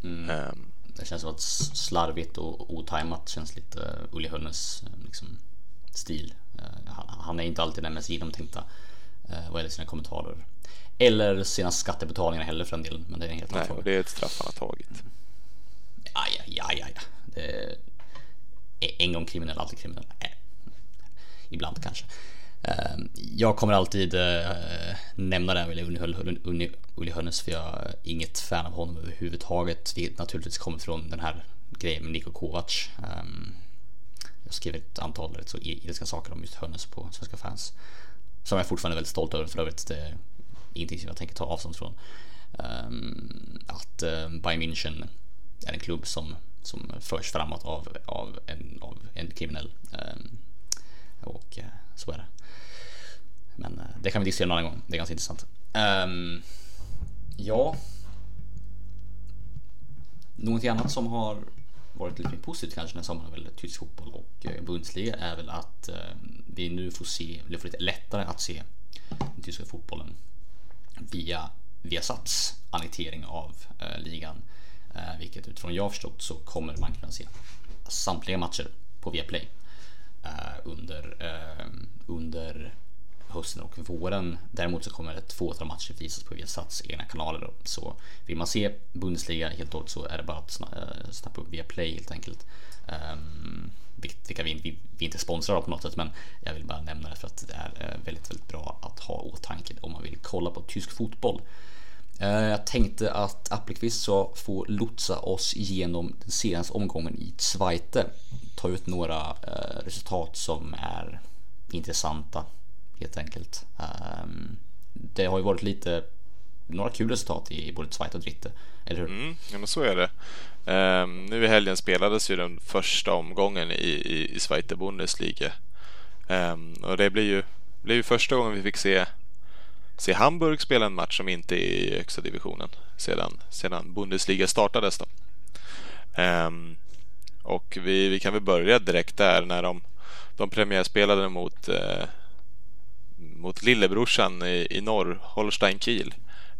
Mm. Det känns som att slarvigt och otajmat känns lite Uli Hönnes uh, liksom, stil. Uh, han, är inte alltid den mest genomtänkta uh, vad gäller sina kommentarer. Eller sina skattebetalningar heller för en del. Men det är en helt annan fråga. det är ett straff han har tagit. Ja, ja, ja, ja. ja. Det är en gång kriminell, alltid kriminell. Ibland kanske. Ehm, jag kommer alltid eh, nämna det här, Uli, Uli Hönnes, för jag är inget fan av honom överhuvudtaget. Vilket naturligtvis kommer från den här grejen med Niko Kovac. Ehm, jag skrev ett antal rätt så ilska saker om just Hönnes på Svenska fans. Som jag fortfarande är väldigt stolt över för övrigt. Det är ingenting som jag tänker ta avstånd från. Ehm, att eh, Bayern München är en klubb som, som förs framåt av, av, en, av en kriminell. Och eh, så är det. Men eh, det kan vi diskutera en annan gång. Det är ganska intressant. Um, ja. Någonting annat som har varit lite mer positivt kanske när sommaren väl tysk fotboll och eh, Bundesliga är väl att eh, vi nu får se, eller får lite lättare att se den tyska fotbollen via Viasats annektering av eh, ligan. Eh, vilket utifrån jag förstått så kommer man kunna se samtliga matcher på Viaplay eh, under, eh, under hösten och våren. Däremot så kommer ett fåtal matcher visas på Viasats egna kanaler. Så vill man se Bundesliga helt och hållet så är det bara att eh, snappa upp via Play helt enkelt. Ehm, um, vilka vi, vi, vi inte sponsrar på något sätt men jag vill bara nämna det för att det är eh, väldigt, väldigt bra att ha åtanke om man vill kolla på tysk fotboll. Eh, jag tänkte att Appelqvist ska få lotsa oss igenom den senaste omgången i Zweite. Ta ut några resultat som är intressanta helt enkelt. Um, det har ju varit lite några kul resultat i både Zweite och Dritte, eller hur? Mm, ja, men så är det. Um, nu i helgen spelades ju den första omgången i, i, i Zweite Bundesliga. Um, och det blir ju, blir ju första gången vi fick se, se Hamburg spela en match som inte är i högsta divisionen sedan, sedan Bundesliga startades. Då. Um, och vi, vi kan väl börja direkt där när de, de premiärspelade mot, eh, mot lillebrorsan i, i norr, Holstein Kiel.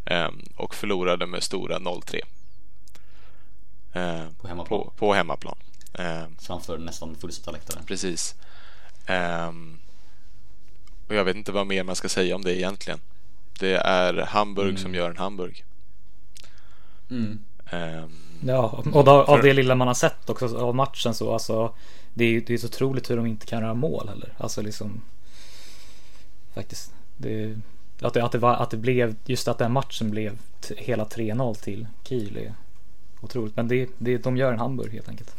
Ehm, och förlorade med stora 0-3. Ehm, på hemmaplan? På, på hemmaplan. Ehm, Framför nästan fullsatta läktare? Precis. och jag vet inte vad mer man ska säga om det egentligen. Det är Hamburg mm. som gör en Hamburg. Mm. ja, och då, av det lilla man har sett också av matchen så alltså det är, är så otroligt hur de inte kan göra mål heller. Alltså liksom faktiskt. Det, att det, att, det var, att det blev, just att den matchen blev hela 3-0 till Kiel är otroligt. Men det, det, de gör en Hamburg helt enkelt.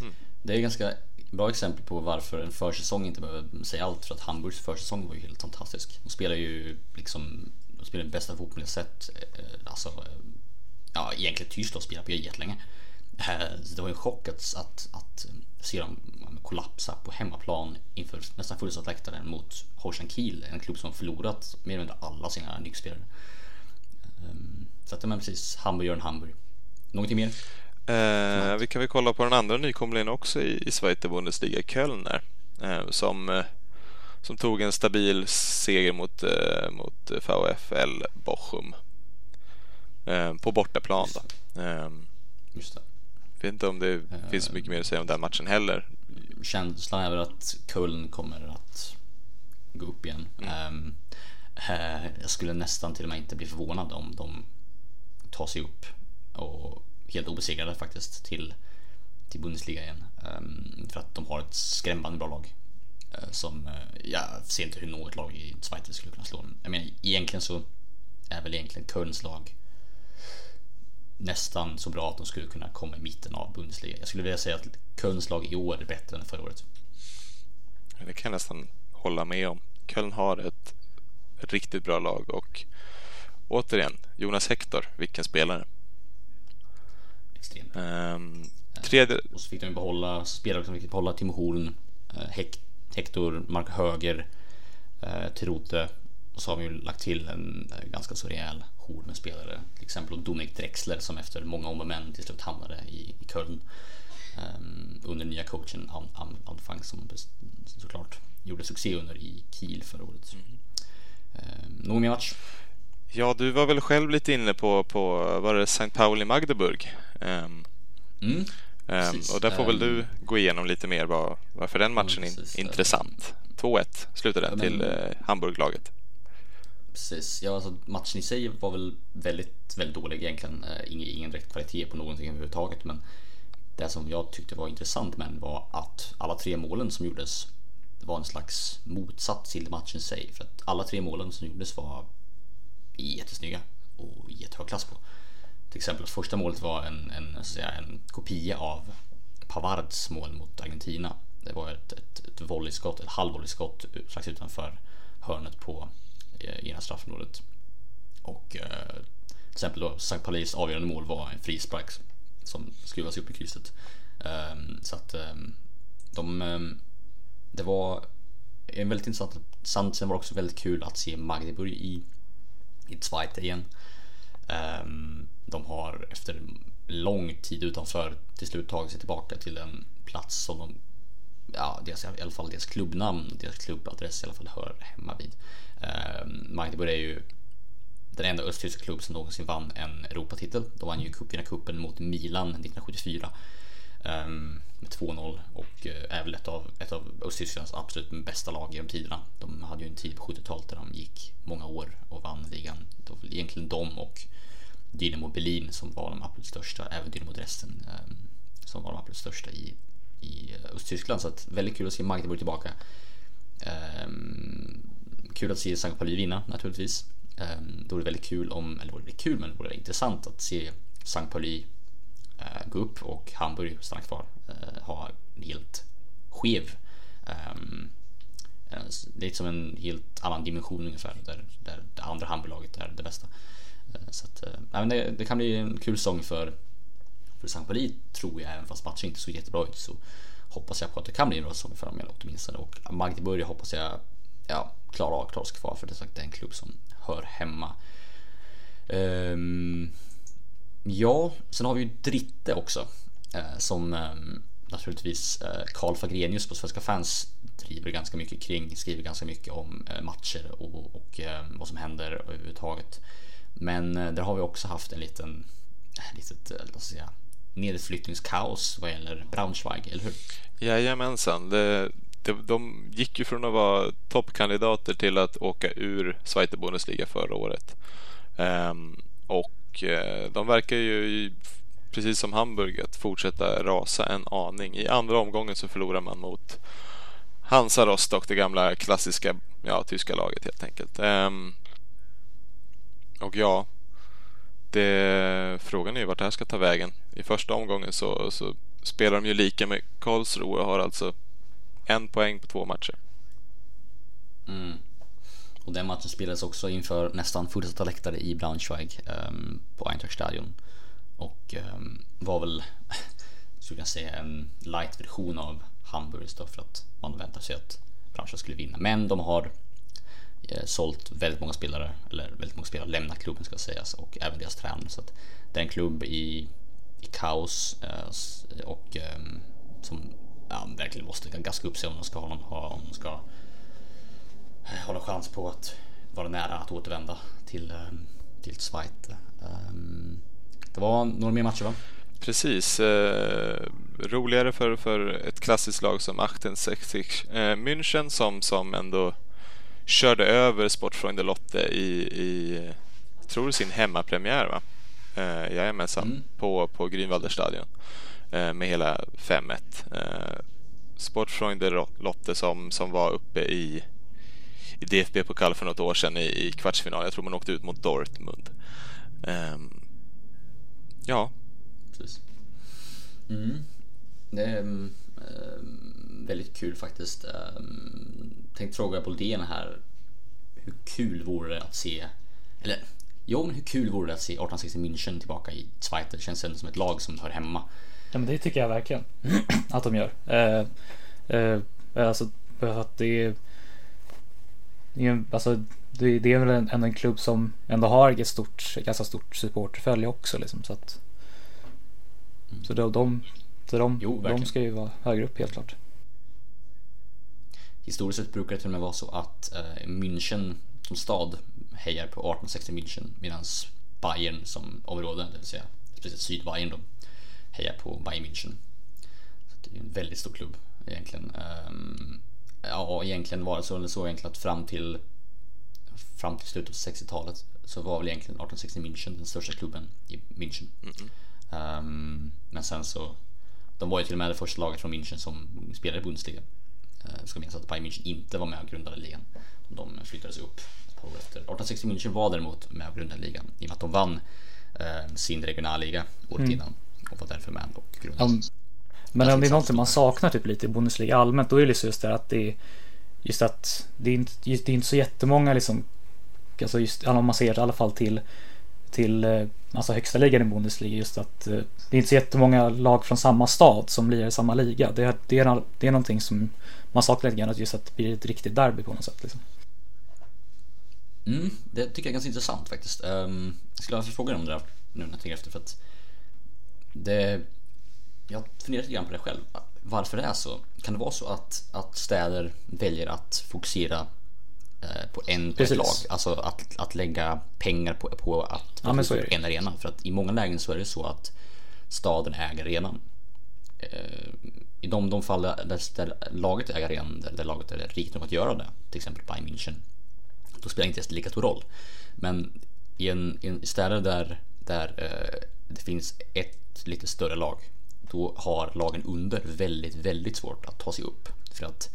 Mm. Det är ganska bra exempel på varför en försäsong inte behöver säga allt. För att Hamburgs försäsong var ju helt fantastisk. De spelar ju liksom, de spelar den bästa fotbollen jag sett. Eh, alltså, ja egentligen Tyskland spelar på jättelänge. Eh, så det var en chock att, att, att se dem kollapsa på hemmaplan inför nästan fullsatt läktare mot Holstein Kiel, en klubb som förlorat mer eller mindre alla sina nyckelspelare. Ehm, så att, men precis, Hamburg gör en Hamburg. Någonting mer? Eh, vi kan väl kolla på den andra nykomlingen också i, i Zweite Bundesliga, Köln eh, som, eh, som tog en stabil seger mot, eh, mot VfL Bochum eh, på bortaplan. Då. Ehm, Just det. Vet inte om det finns så mycket mer att säga om den matchen heller känslan är väl att Köln kommer att gå upp igen. Mm. Uh, jag skulle nästan till och med inte bli förvånad om de tar sig upp och helt obesegrade faktiskt till, till Bundesliga igen. Um, för att de har ett skrämmande bra lag. Uh, som uh, jag ser inte hur något lag i Schweiz skulle kunna slå. Jag menar egentligen så är väl egentligen Kölns lag nästan så bra att de skulle kunna komma i mitten av Bundesliga. Jag skulle vilja säga att Kölns lag i år är bättre än förra året. Det kan jag nästan hålla med om. Köln har ett riktigt bra lag och återigen, Jonas Hector, vilken spelare. Extremt. Um, tredje... Och så fick de behålla spelare som fick behålla Timo Horn, uh, Hector, Mark Höger, uh, Terote och så har vi ju lagt till en ganska så rejäl jour med spelare. Till exempel Dominik Drexler som efter många om och men till slut hamnade i, i Köln. Um, under nya coachen Anfang som såklart gjorde succé under i Kiel förra året. Mm. Um, någon mer match? Ja, du var väl själv lite inne på, på var det St. Pauli Magdeburg? Um, mm, um, och där får väl du gå igenom lite mer var, varför den matchen är intressant. 2-1 slutade den till uh, Hamburglaget. Precis, ja alltså matchen i sig var väl väldigt, väldigt dålig egentligen. Eh, ingen, ingen direkt kvalitet på någonting överhuvudtaget men det som jag tyckte var intressant men var att alla tre målen som gjordes var en slags motsats till matchen i sig. För att alla tre målen som gjordes var jättesnygga och jättehög klass på. Till exempel första målet var en, en, så att säga, en kopia av Pavards mål mot Argentina. Det var ett, ett, ett volleyskott, ett halvvolleyskott eh, strax utanför hörnet på eh, ena straffområdet. Och eh, till exempel då St. Paulis avgörande mål var en frispark som skruvas upp i krysset. Um, så att um, de, um, det var en väldigt intressant, sen var det också väldigt kul att se Magdeburg i, i Zweite igen. de har efter lång tid utanför till slut tagit sig tillbaka till en plats som de, ja, deras, i alla fall deras klubbnamn, deras klubbadress i alla fall hör hemma vid. Ehm, Magdeburg är ju den enda östtyska klubb som någonsin vann en Europatitel. De vann ju cupvinnarcupen mot Milan 1974 ehm, med 2-0 och eh, är väl ett av, ett av Östtysklands absolut bästa lag genom tiderna. De hade ju en tid på 70-talet där de gick många år och vann ligan. Det var egentligen de och Dynamo Berlin som var de absolut största, även Dynamo Dresden ehm, som var de absolut största i, i eh, Östtyskland. Så att väldigt kul att se Magdeburg tillbaka. Um, kul att se Sankt Pauli vinna naturligtvis. Då är det väldigt kul om, eller det kul men det vore intressant att se Sankt Pauli eh, gå upp och Hamburg stanna kvar. Eh, ha en helt skev ehm, eh, det är liksom en helt annan dimension ungefär där, där det andra Hamburg-laget är det bästa. Så att, nej, men det, det, kan bli en kul säsong för, för St. Pauli tror jag, även fast matchen inte såg jättebra ut så hoppas jag på att det kan bli en bra säsong för dem åtminstone. Och Magdeburg hoppas jag ja, klara av sig kvar för det är, sagt, det är en klubb som hör hemma. Um, ja, sen har vi ju Dritte också uh, som um, naturligtvis uh, Fagrenius på Svenska fans driver ganska mycket kring, skriver ganska mycket om uh, matcher och, och ehm, vad som händer överhuvudtaget. Men där har vi också haft en liten, litet, låt ska säga, nedflyttningskaos vad gäller Braunschweig, eller hur? Jajamensan. Det, det, de gick ju från att vara toppkandidater till att åka ur Zweite Bundesliga förra året. Um, och uh, de verkar ju, precis som Hamburg, att fortsätta rasa en aning. I andra omgången så förlorar man mot Hansa Rostock, det gamla klassiska ja, tyska laget helt enkelt. Um, och ja, det, frågan är ju vart det här ska ta vägen. I första omgången så, så spelar de ju lika med Karlsruhe och har alltså en poäng på två matcher. Mm. Och den matchen spelades också inför nästan fullsatta läktare i Braunschweig um, på Eintrachtstadion. Och um, var väl, skulle jag säga, en light version av Hamburgs då för att man väntar sig att Braunschweig skulle vinna. Men de har eh, sålt väldigt många spelare, eller väldigt många spelare lämnat klubben ska sägas och även deras tränare. Så att det är en klubb i, i kaos eh, och eh, som ja, verkligen måste gaska upp sig om de ska ha någon, om de ska eh, ha någon chans på att vara nära att återvända till, eh, till Schweiz. Um, det var några mer matcher va? Precis. Eh, roligare för, för ett klassiskt lag som 68 eh, München som, som ändå körde över Sportfreunde Lotte i, i tror sin hemmapremiär va? Eh, jajamensan, mm. på, på Grünwalder stadion eh, Eh, med hela 5-1. Eh, Sportfreunde Lotte som, som var uppe i, i DFB-pokal för något år sedan i, i kvartsfinal. Jag tror man åkte ut mot Dortmund. Eh, ja. Precis. Mm. Det är um, väldigt kul faktiskt. Ehm, um, tänkte fråga Boldén här. Hur kul vore det att se, eller Jo, men hur kul vore det att se 1860 München tillbaka i Schweiz? Det känns ändå som ett lag som hör hemma. Ja, men det tycker jag verkligen att de gör. Eh, eh, alltså, för att det är, alltså, det, det är väl ändå en klubb som ändå har ett stort, ganska stort supporterfölje också liksom, så att mm. så de, de, så de, jo, de ska ju vara högre upp helt klart. Historiskt sett brukar det till och med vara så att eh, München som stad hejar på 1860 München medan Bayern som område, det vill säga speciellt Sydbayern då, hejar på Bayern München. Så det är en väldigt stor klubb egentligen. Um, ja, egentligen var det så, så egentligen att fram till fram till slutet av 60-talet så var väl egentligen 1860 München den största klubben i München. Mm um, men sen så, de var ju till och med det första laget från München som spelade i Bundesliga. Uh, ska minnas att Bayern München inte var med och grundade ligan. De flyttades upp på efter. 1860 München var däremot med och grundade ligan i och med att de vann eh, sin regionalliga året mm. innan och var därför med och grundade. Um, men om det är någonting man saknar typ lite i Bundesliga allmänt då är det liksom just det att det är just att det är inte, just, det är inte så jättemånga liksom alltså just om man ser i alla fall till till eh, alltså högsta ligan i Bundesliga just att eh, det är inte så jättemånga lag från samma stad som blir i samma liga. Det är, det är, det är någonting som man saknar lite grann, just att det blir ett riktigt derby på något sätt. Liksom. Mm, det tycker jag är ganska intressant faktiskt. Um, jag skulle ha fråga om det där nu när jag tänker efter för att det, jag funderar lite grann på det själv. Varför det är så? Kan det vara så att, att städer väljer att fokusera eh, på en på ett lag? Alltså att, att lägga pengar på, på att ja, på en arena. För att i många lägen så är det så att staden äger arenan. Eh, I de, de fall där, där laget äger arenan, där, där laget är rikt nog att göra det, till exempel Bayern München, då spelar inte det lika stor roll. Men i en, i en städer där, där eh, det finns ett lite större lag, då har lagen under väldigt, väldigt svårt att ta sig upp. För att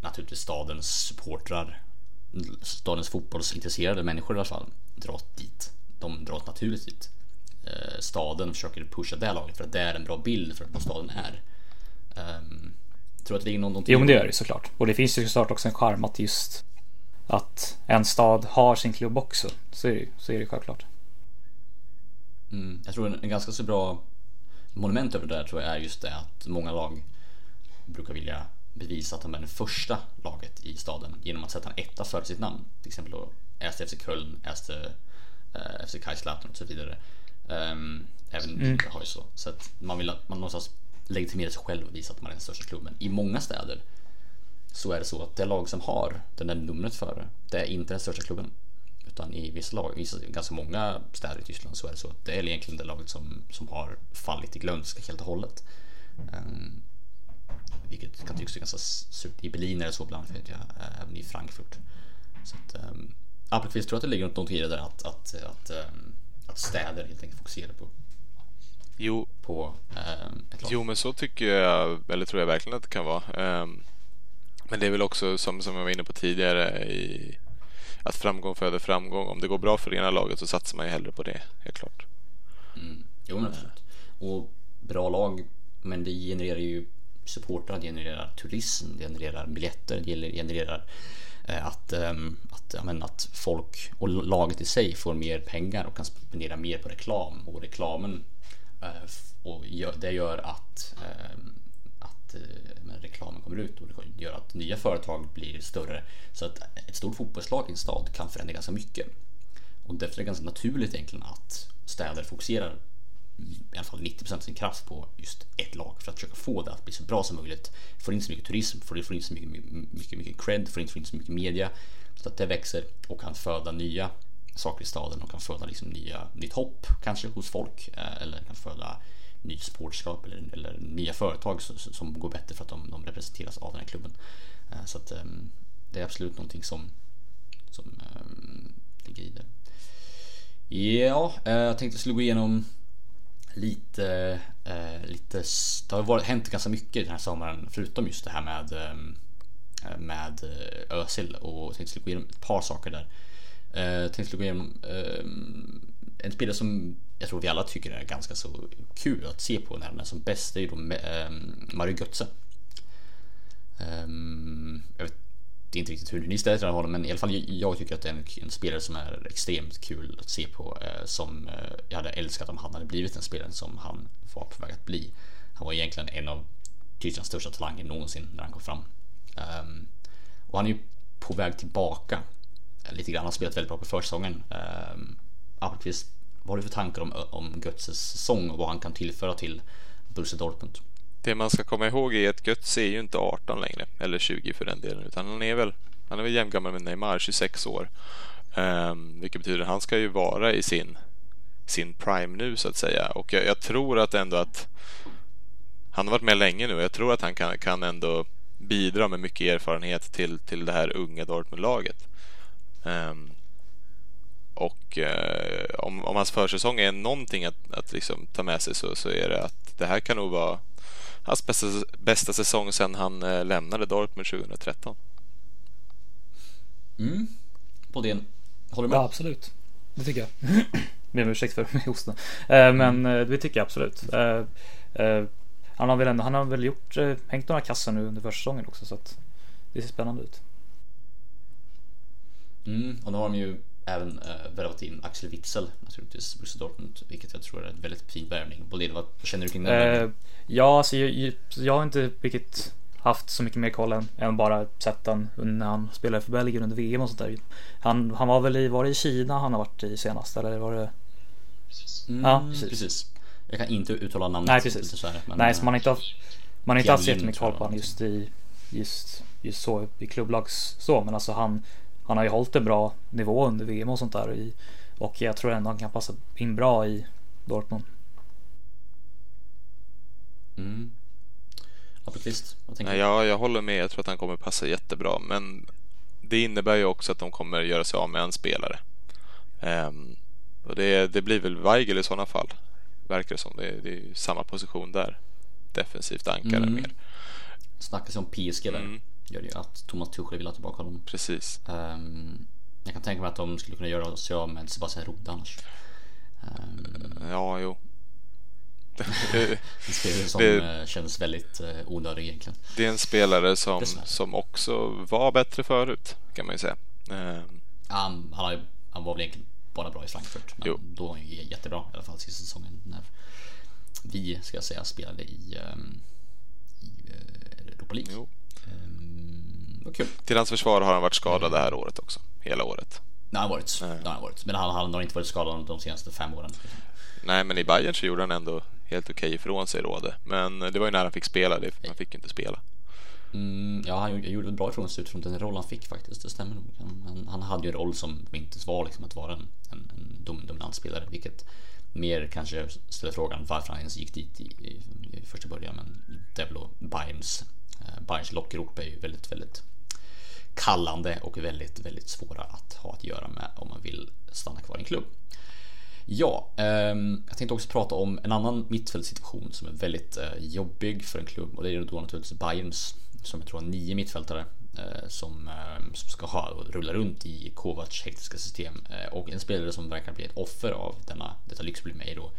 naturligtvis stadens supportrar, stadens fotbollsintresserade människor i alla fall, dras dit. De dras naturligt dit. Eh, staden försöker pusha det laget för att det är en bra bild för vad staden är. Um, Tror du att det ligger någonting Jo men det gör det såklart. Och det finns ju såklart också en charm att just att en stad har sin klubb också. Så är det, så är det självklart. Mm, jag tror en, en ganska så bra monument över det där tror jag är just det att många lag brukar vilja bevisa att de är det första laget i staden genom att sätta en etta före sitt namn. Till exempel då Erste FC Köln, Erste eh, FC Kaiserslautern och så vidare. Um, även mm. har ju så. Så att man vill att man någonstans legitimera sig själv och visa att man är den största klubben. I många städer så är det så att det lag som har den där numret före, det är inte den största klubben. Utan i vissa lag, i ganska många städer i Tyskland så är det så att det är egentligen det laget som, som har fallit i glömska helt och hållet. Um, vilket kan tyckas ganska surt. I Berlin är det så bland annat, jag, även i Frankfurt. Så att, um, Appelqvist tror att det ligger något i det där att, att, att, um, att städer helt enkelt fokuserar på Jo, på lag. Jo, men så tycker jag, eller tror jag verkligen att det kan vara. Um, men det är väl också som, som jag var inne på tidigare i att framgång föder framgång. Om det går bra för det ena laget så satsar man ju hellre på det, helt klart. Mm. Jo, men absolut. Och bra lag, men det genererar ju supportrar, det genererar turism, det genererar biljetter, det genererar eh, att, ehm, att, menar, att folk och laget i sig får mer pengar och kan spendera mer på reklam och reklamen eh, och det gör att, ehm, att eh, reklamen kommer ut och det gör att nya företag blir större. Så att ett stort fotbollslag i en stad kan förändra ganska mycket. Och därför är det ganska naturligt egentligen att städer fokuserar i alla fall 90% av sin kraft på just ett lag för att försöka få det att bli så bra som möjligt. Får in så mycket turism, får in så mycket, mycket, mycket cred, får in så mycket media. Så att det växer och kan föda nya saker i staden och kan föda liksom nya, nytt hopp kanske hos folk eh, eller kan föda ny sportskap eller, eller nya företag som, som, går bättre för att de, de, representeras av den här klubben. Eh, så att ehm, det är absolut någonting som, som ehm, ligger i det. Ja, eh, jag tänkte jag skulle gå igenom lite, eh, lite, det har varit, hänt ganska mycket den här sommaren förutom just det här med ehm, med Özil och jag tänkte gå igenom ett par saker där. Jag tänkte gå igenom en spelare som jag tror vi alla tycker det är ganska så kul att se på när den är som bäst. Det är ju då ehm, Mario Götze. Ehm, jag vet inte riktigt hur ni ställer er till honom men i alla fall jag tycker att det är en, en spelare som är extremt kul att se på. Eh, som eh, jag hade älskat om han hade blivit den spelaren som han var på väg att bli. Han var egentligen en av Tysklands största talanger någonsin när han kom fram. Ehm, och han är ju på väg tillbaka lite grann. Han har spelat väldigt bra på försäsongen. Um, Appelqvist, vad har du för tankar om, om Götzes säsong och vad han kan tillföra till Borussia Dortmund? Det man ska komma ihåg är att Götze är ju inte 18 längre, eller 20 för den delen, utan han är väl, han är väl jämngammal med Neymar, 26 år. Um, vilket betyder att han ska ju vara i sin, sin prime nu så att säga. Och jag, jag, tror att ändå att han har varit med länge nu och jag tror att han kan, kan ändå bidra med mycket erfarenhet till, till det här unga Dortmund-laget. Um, och uh, om, om hans försäsong är någonting att, att liksom ta med sig så, så är det att det här kan nog vara hans bästa, bästa säsong sedan han eh, lämnade Dortmund 2013. Mm. På det. Håller du med? Ja, absolut. Det tycker jag. Ber om ursäkt för hosten. Eh, men eh, det tycker jag absolut. Han har väl, ändå, han har väl gjort, hängt några kassar nu under försäsongen också så att det ser spännande ut. Mm, och nu har de ju även äh, värvat in Axel Witzel naturligtvis, Borussia Dortmund, vilket jag tror är en väldigt fin värvning. Bolin, vad känner du kring den? Eh, ja, alltså jag, jag, har inte riktigt haft så mycket mer koll än, än bara sett han när han spelade för Belgien under VM och sånt där. Han, han var väl i, var det i Kina han har varit i senast eller var det? Mm, ja, precis. precis. Jag kan inte uttala namnet. Nej, precis. Dessvärre, men, Nej, så man har inte haft, man har inte haft så jättemycket koll på honom just i, just, just så i klubblags så, men alltså han han har ju hållit en bra nivå under VM och sånt där. och jag tror ändå han kan passa in bra i Dortmund. Mm. Appelqvist, vad tänker du? Ja, jag håller med. Jag tror att han kommer passa jättebra. Men det innebär ju också att de kommer göra sig av med en spelare. Um, och det, det, blir väl Weigel i sådana fall. Verkar det som. Det, det är ju samma position där. Defensivt ankare mm. mer. Snackas om PSG där. Mm gör ju att Thomas Tuchel vill ha tillbaka honom. Precis. Um, jag kan tänka mig att de skulle kunna göra sig av med Sebastian Rode annars. Um, ja, jo. en spelare som det, känns väldigt onödig egentligen. Det är en spelare som, som också var bättre förut kan man ju säga. Han, han, han var väl egentligen bara bra i Frankfurt. Men jo. då var han ju jättebra i alla fall sista säsongen. När vi, ska jag säga, spelade i, um, i uh, Europa League. Jo. Um, kul. Till hans försvar har han varit skadad det här året också. Hela året. Det har han varit. Det har han varit. Men han, han har inte varit skadad de senaste fem åren. Nej, men i Bayern så gjorde han ändå helt okej okay ifrån sig Råde. Men det var ju när han fick spela. Det. Han fick inte spela. Mm, ja, han gjorde bra ifrån sig utifrån den roll han fick faktiskt. Det stämmer nog. Han, han hade ju en roll som inte var liksom att vara en, en, en dominant spelare, vilket mer kanske ställer frågan varför han ens gick dit i, i, i första början. Men väl Bayerns, eh, Bayerns lockrop är ju väldigt, väldigt kallande och väldigt, väldigt svåra att ha att göra med om man vill stanna kvar i en klubb. Ja, eh, jag tänkte också prata om en annan mittfältssituation som är väldigt eh, jobbig för en klubb och det är då naturligtvis Bayerns som jag tror har nio mittfältare eh, som, eh, som ska ha rulla runt i Kovacs hektiska system eh, och en spelare som verkar bli ett offer av denna, detta lyxproblem är då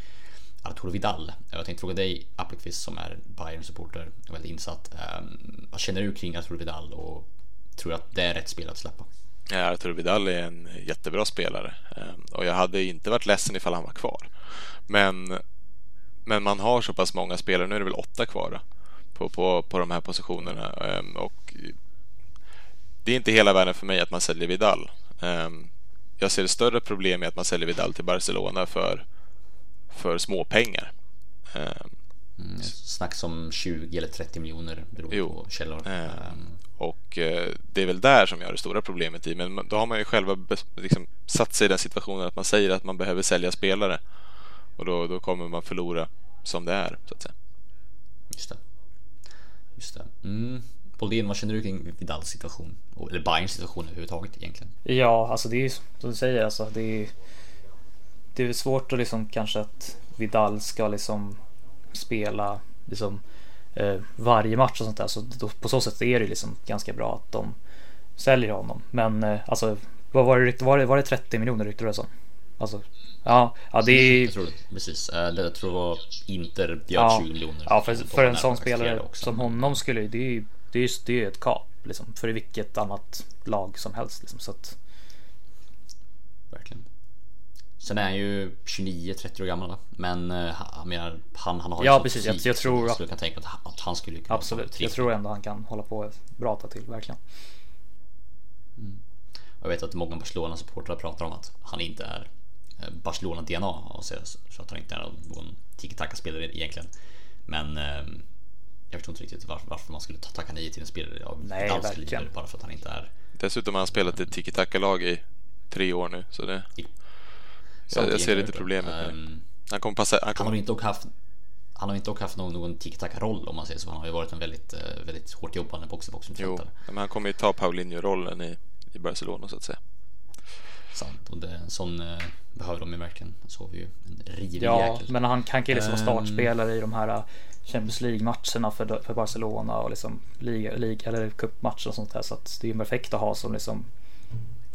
Arturo Vidal. Jag tänkte fråga dig Appelqvist som är Bayern supporter och väldigt insatt. Ehm, vad känner du kring Arturo Vidal och tror du att det är rätt spel att släppa? Ja, Arturo Vidal är en jättebra spelare ehm, och jag hade inte varit ledsen ifall han var kvar. Men, men man har så pass många spelare, nu är det väl åtta kvar då, på, på, på de här positionerna. Ehm, och det är inte hela världen för mig att man säljer Vidal. Ehm, jag ser ett större problem med att man säljer Vidal till Barcelona för, för småpengar. Mm, snack som 20 eller 30 miljoner beroende jo. på källor. Och eh, det är väl där som jag har det stora problemet i. Men då har man ju själva liksom satt sig i den situationen att man säger att man behöver sälja spelare. Och då, då kommer man förlora som det är, så att säga. Just det. Just det. Mm. Paulin, vad känner du kring Vidals situation? Eller Bayerns situation överhuvudtaget egentligen? Ja, alltså det är ju som du säger, alltså det är Det är svårt att liksom kanske att Vidal ska liksom spela liksom eh, varje match och sånt där. Så då, på så sätt är det liksom ganska bra att de säljer honom. Men eh, alltså, vad var det, var det, var det 30 miljoner ryktade det som? Alltså Ja, ja det är... Jag tror, precis. Jag tror det var Inter bjöd ja, 20 miljoner. Ja, för, för en sån spelare som honom skulle det är det är, det är ett kap liksom. För vilket annat lag som helst liksom. Så att... Verkligen. Sen är han ju 29-30 år gammal Men uh, jag menar, han, han har ju Ja precis, jag, jag tror att... Jag kan tänka att, att han skulle kunna Absolut, jag tror ändå han kan hålla på bra tag till, verkligen. Mm. Jag vet att många Barcelona-supportrar pratar om att han inte är Eh, Barcelona-DNA och så, så att han inte är någon tiki-taka-spelare egentligen. Men eh, jag förstår inte riktigt varför, varför man skulle tacka nej till en spelare av Nej, verkligen. bara för att han inte är... Dessutom har han spelat ett tiki-taka-lag i tre år nu, så det... I, jag, jag ser lite problemet um, Han kommer passa... Han, kommer... han har inte dock haft han har inte dock haft någon, någon tiki-taka-roll om man säger så. Han har ju varit en väldigt, eh, väldigt hårt jobbande box Jo, men han kommer ju ta Paulinho-rollen i, i Barcelona så att säga. Sant, och det, en sån eh, behöver de ju verkligen. Så har vi ju en rivig Ja, jäkel. men han kan ju liksom vara ehm. startspelare um, i de här eh, Champions League-matcherna för, för Barcelona och liksom liga, liga eller cupmatcher och sånt där. Så att det är ju perfekt att ha som liksom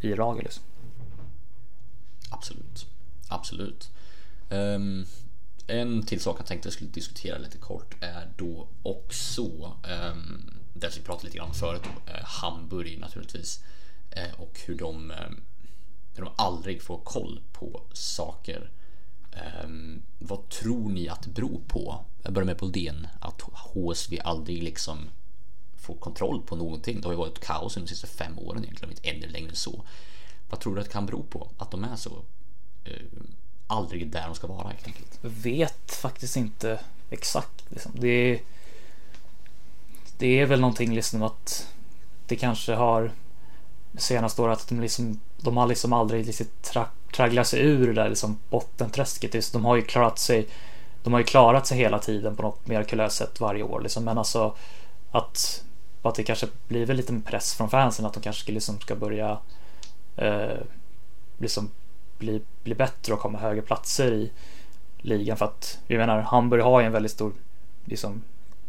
i laget liksom. Absolut, absolut. Um, en till sak jag tänkte jag skulle diskutera lite kort är då också um, det vi pratade lite grann om förut, då, uh, Hamburg naturligtvis uh, och hur de um, hur de aldrig får koll på saker. Um, vad tror ni att det beror på? Jag börjar med Boldén, att HSV aldrig liksom får kontroll på någonting. Det har ju varit kaos under de sista fem åren egentligen, inte ännu längre så. Vad tror du att det kan bero på? Att de är så Eh, aldrig där de ska vara helt enkelt? Jag vet faktiskt inte exakt. Liksom. Det, är, det är väl någonting liksom att det kanske har senaste året att de, liksom, de har liksom aldrig liksom tra tragglat sig ur det där liksom bottenträsket. De har ju klarat sig de har ju klarat sig hela tiden på något mirakulöst sätt varje år. Liksom. Men alltså att, att det kanske blir väl lite press från fansen att de kanske liksom ska börja eh, liksom bli, bli bättre och komma högre platser i ligan. För att vi menar Hamburg har ju en väldigt stor, liksom,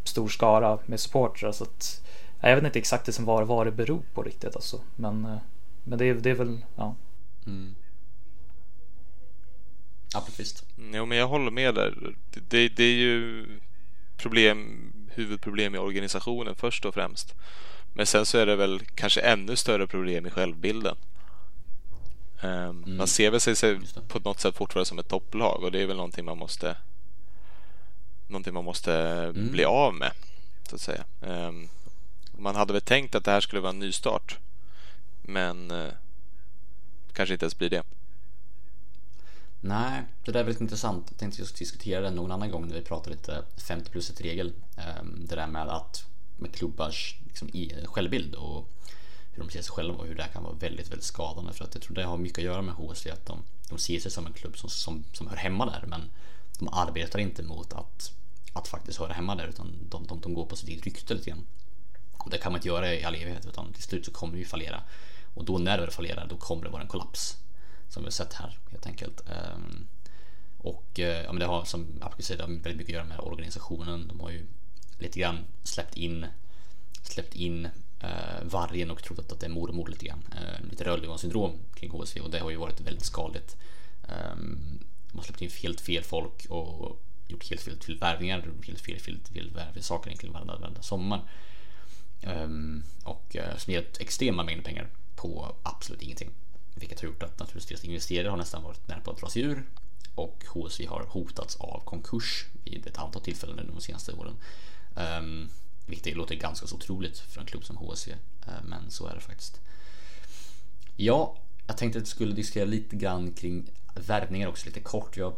stor skara med supportrar. Så att jag vet inte exakt liksom vad, vad det beror på riktigt alltså. Men, eh, men det, är, det är väl, ja. Mm. Appelqvist. Jo, men jag håller med där. Det, det är ju problem, huvudproblem i organisationen först och främst. Men sen så är det väl kanske ännu större problem i självbilden. Um, mm. Man ser väl sig på något sätt fortfarande som ett topplag och det är väl någonting man måste någonting man måste mm. bli av med så att säga. Um, man hade väl tänkt att det här skulle vara en nystart men uh, kanske inte ens blir det. Nej, det där är väldigt intressant. Jag tänkte just diskutera det någon annan gång när vi pratade lite 50 plus 1 regel. Um, det där med att med klubbars liksom, självbild och hur de ser sig själva och hur det kan vara väldigt, väldigt skadande. För att jag tror det har mycket att göra med HSV, att de, de ser sig som en klubb som, som, som hör hemma där, men de arbetar inte mot att, att faktiskt höra hemma där, utan de, de, de går på sitt eget rykte lite grann. Och det kan man inte göra i all evighet, utan till slut så kommer det ju fallera. Och då när det fallerar, då kommer det vara en kollaps. Som vi har sett här, helt enkelt. Ehm, och eh, ja, men det har som Apke säger, väldigt mycket att göra med organisationen. De har ju lite grann släppt in släppt in eh, vargen och trott att det är mormor och lite grann. Eh, lite rörligångssyndrom kring HSV och det har ju varit väldigt skadligt. Eh, de har släppt in helt fel folk och gjort helt fel till värvningar, helt fel, fel, fel, fel saker egentligen varenda, varenda sommar. Um, och eh, uh, som gett extrema mängder pengar på absolut ingenting. Vilket har gjort att naturligtvis deras investerare har nästan varit nära på att dra sig ur och HSV har hotats av konkurs vid ett antal tillfällen under de senaste åren. Um, vilket låter ganska så otroligt för en klubb som HSV, eh, men så är det faktiskt. Ja, jag tänkte att jag skulle diskutera lite grann kring värvningar också lite kort. Jag har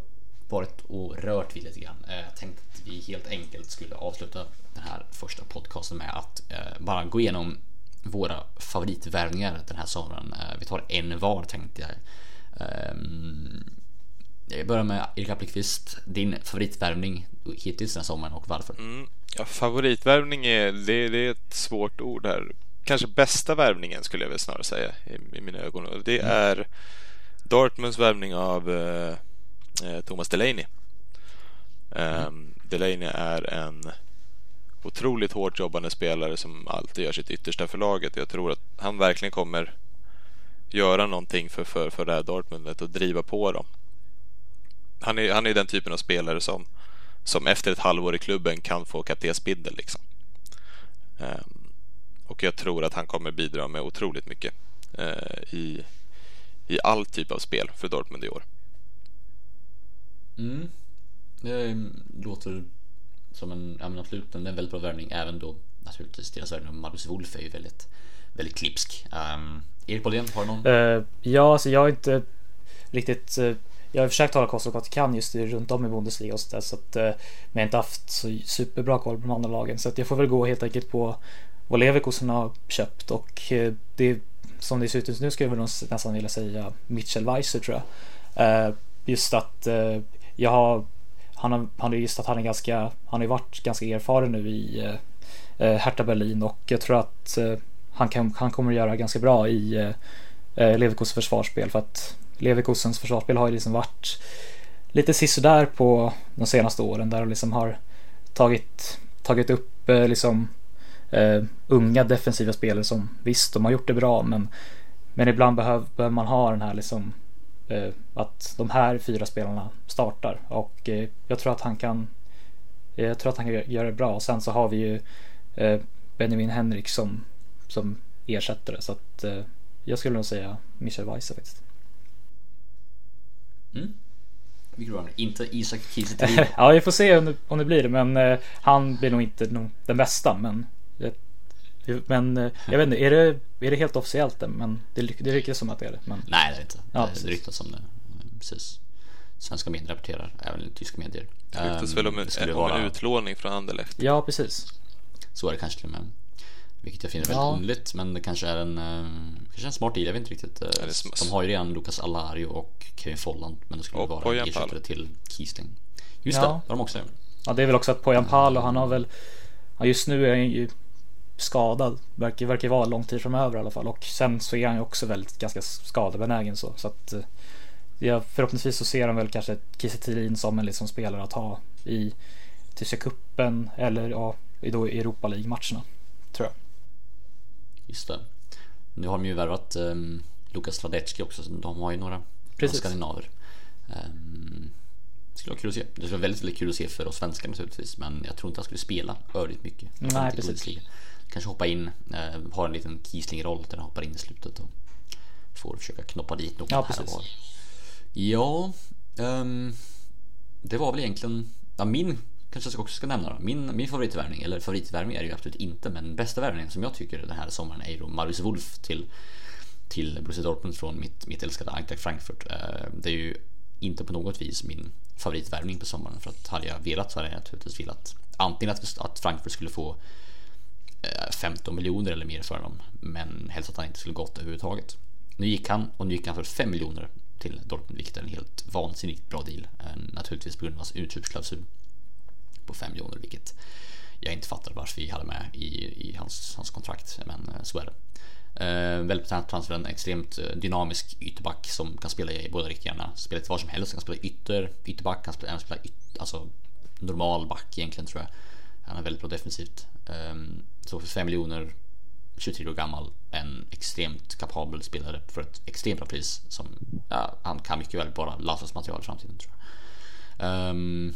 varit och rört vid lite grann. Eh, jag tänkte att vi helt enkelt skulle avsluta den här första podcasten med att eh, bara gå igenom våra favoritvärvningar den här sommaren. Vi tar en var tänkte jag. Jag börjar med Erik Appelqvist. Din favoritvärvning hittills den här sommaren och varför? Mm. Ja, favoritvärvning är, det, det, är ett svårt ord här. Kanske bästa värvningen skulle jag väl snarare säga i, i mina ögon. Det mm. är Dortmunds värvning av eh, eh Thomas Delaney. Um, Delaney är en otroligt hårt jobbande spelare som alltid gör sitt yttersta för laget. Jag tror att han verkligen kommer göra någonting för, för, för det här Dortmundet och driva på dem. Han är, han är den typen av spelare som som efter ett halvår i klubben kan få kaptensbindel. Liksom. Um, och jag tror att han kommer bidra med otroligt mycket uh, i, i all typ av spel för Dortmund i år. Mm. Det låter som en, ja men absolut, en väldigt bra värvning. Även då naturligtvis deras värvning av Marcus Wolf är ju väldigt, väldigt klipsk. Um, Erik Bolén, har du någon? Uh, ja, alltså jag har inte riktigt uh, jag har försökt hålla koll så gott jag kan just runt om i Bundesliga och så där, så att, eh, men jag har inte haft så superbra koll på de andra lagen så att jag får väl gå helt enkelt på vad Leverkusen har köpt och eh, det som det ser ut just nu skulle jag väl nästan vilja säga Mitchell Weiser tror jag. Eh, just att jag har han har, han har just att han är ganska, han har ju varit ganska erfaren nu i Hertha Berlin och jag tror att han, kan, han kommer att göra ganska bra i Leverkusens försvarsspel för att Leverkusens försvarsspel har ju liksom varit lite sisådär på de senaste åren där de liksom har tagit, tagit upp eh, liksom uh, unga defensiva spelare som visst, de har gjort det bra men, men ibland behöver, behöver man ha den här liksom uh, att de här fyra spelarna startar. Och uh, jag tror att han kan jag tror att han kan göra det bra. Och sen så har vi ju Benjamin Henrik som, som ersättare. Så att jag skulle nog säga Michel Weiser faktiskt. Mm. Inte Isak Kiese Ja, vi får se om det, om det blir det. Men eh, han blir nog inte nog den bästa. Men, eh, men eh, jag vet inte, är det, är det helt officiellt? Men det, det ryktas som att det är det. Men... Nej, det är det inte. Ja, det, det ryktas som det. Precis. Svenska medier rapporterar, även tyska medier. Det ryktas um, väl om en, om vara... en utlåning från Anderlecht? Ja, precis. Så är det kanske till och med. Vilket jag finner väldigt ja. underligt men det kanske är en, uh, kanske en smart deal, jag vet inte riktigt. Uh, de har ju redan Lucas Alario och Kevin Folland men det skulle och vara ersättare till Kiesling. Just ja. det, har de också. Ja det är väl också att Poyan Palo han har väl, ja, just nu är han ju skadad. Verkar, verkar vara lång tid framöver i alla fall och sen så är han ju också väldigt ganska skadebenägen så. så att, uh, ja, förhoppningsvis så ser de väl kanske Kiese som en liksom spelare att ha i Tyska cupen eller ja, i då Europa League-matcherna. Tror jag. Just det. Nu har de ju värvat um, Lukas Sladecki också, så de har ju några, några skandinaver. Um, skulle vara kul att se. Det skulle vara väldigt, väldigt kul att se för oss svenskar naturligtvis. Men jag tror inte han skulle spela övrigt mycket. Nej, precis. Kanske hoppa in, uh, ha en liten Kiesling-roll där han hoppar in i slutet och får försöka knoppa dit något ja, här och var. Ja, um, det var väl egentligen ja, min kanske jag också ska nämna då. Min, min favoritvärvning, eller favoritvärvning är det ju absolut inte, men bästa värvningen som jag tycker den här sommaren är ju då Marius Wolf till, till Borussia Dortmund från mitt, mitt älskade Eintracht Frankfurt. Eh, det är ju inte på något vis min favoritvärvning på sommaren för att hade jag velat så hade jag naturligtvis velat antingen att, att Frankfurt skulle få eh, 15 miljoner eller mer för honom, men helst att han inte skulle gått överhuvudtaget. Nu gick han och nu gick han för 5 miljoner till Dortmund, vilket är en helt vansinnigt bra deal. Eh, naturligtvis på grund av hans utköpsklausul på 5 miljoner, vilket jag inte fattar varför vi hade med i, i hans, hans kontrakt, men eh, så är det. Eh, väldigt transfer, en extremt eh, dynamisk ytterback som kan spela i båda riktningarna. Spela lite var som helst, kan spela ytter, ytterback, kan spela, även spela yt, alltså normal back egentligen tror jag. Han är väldigt bra defensivt. Eh, så för 5 miljoner 23 år gammal, en extremt kapabel spelare för ett extremt bra pris. Som, ja, han kan mycket väl vara landslagsmaterial i framtiden tror jag. Um,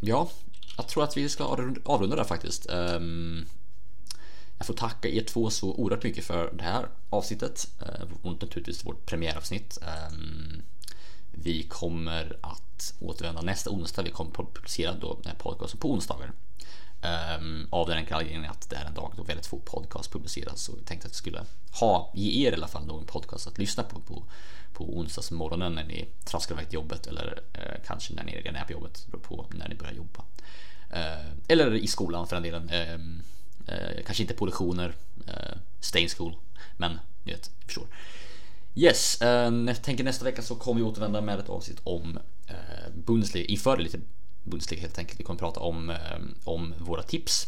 ja, jag tror att vi ska avrunda där faktiskt. Um, jag får tacka er två så oerhört mycket för det här avsnittet eh, och naturligtvis vårt premiäravsnitt. Ehm, vi kommer att återvända nästa onsdag. Vi kommer att publicera då den här podcasten på onsdagar. Ehm, av den enkla anledningen att det är en dag då väldigt få podcast publiceras så jag tänkte att vi skulle ha, ge er i alla fall någon podcast att lyssna på på, på onsdagsmorgonen när ni traskar iväg till jobbet eller eh, kanske när ni redan är på jobbet, beror på när ni börjar jobba. Eh, eller i skolan för den delen. Eh, eh kanske inte på lektioner, eh, stay in school, men ni vet, förstår. Yes, eh, jag tänker nästa vecka så kommer vi återvända med ett avsnitt om Bundesliga, inför lite Bundesliga helt enkelt. Vi kommer prata om, eh, om våra tips,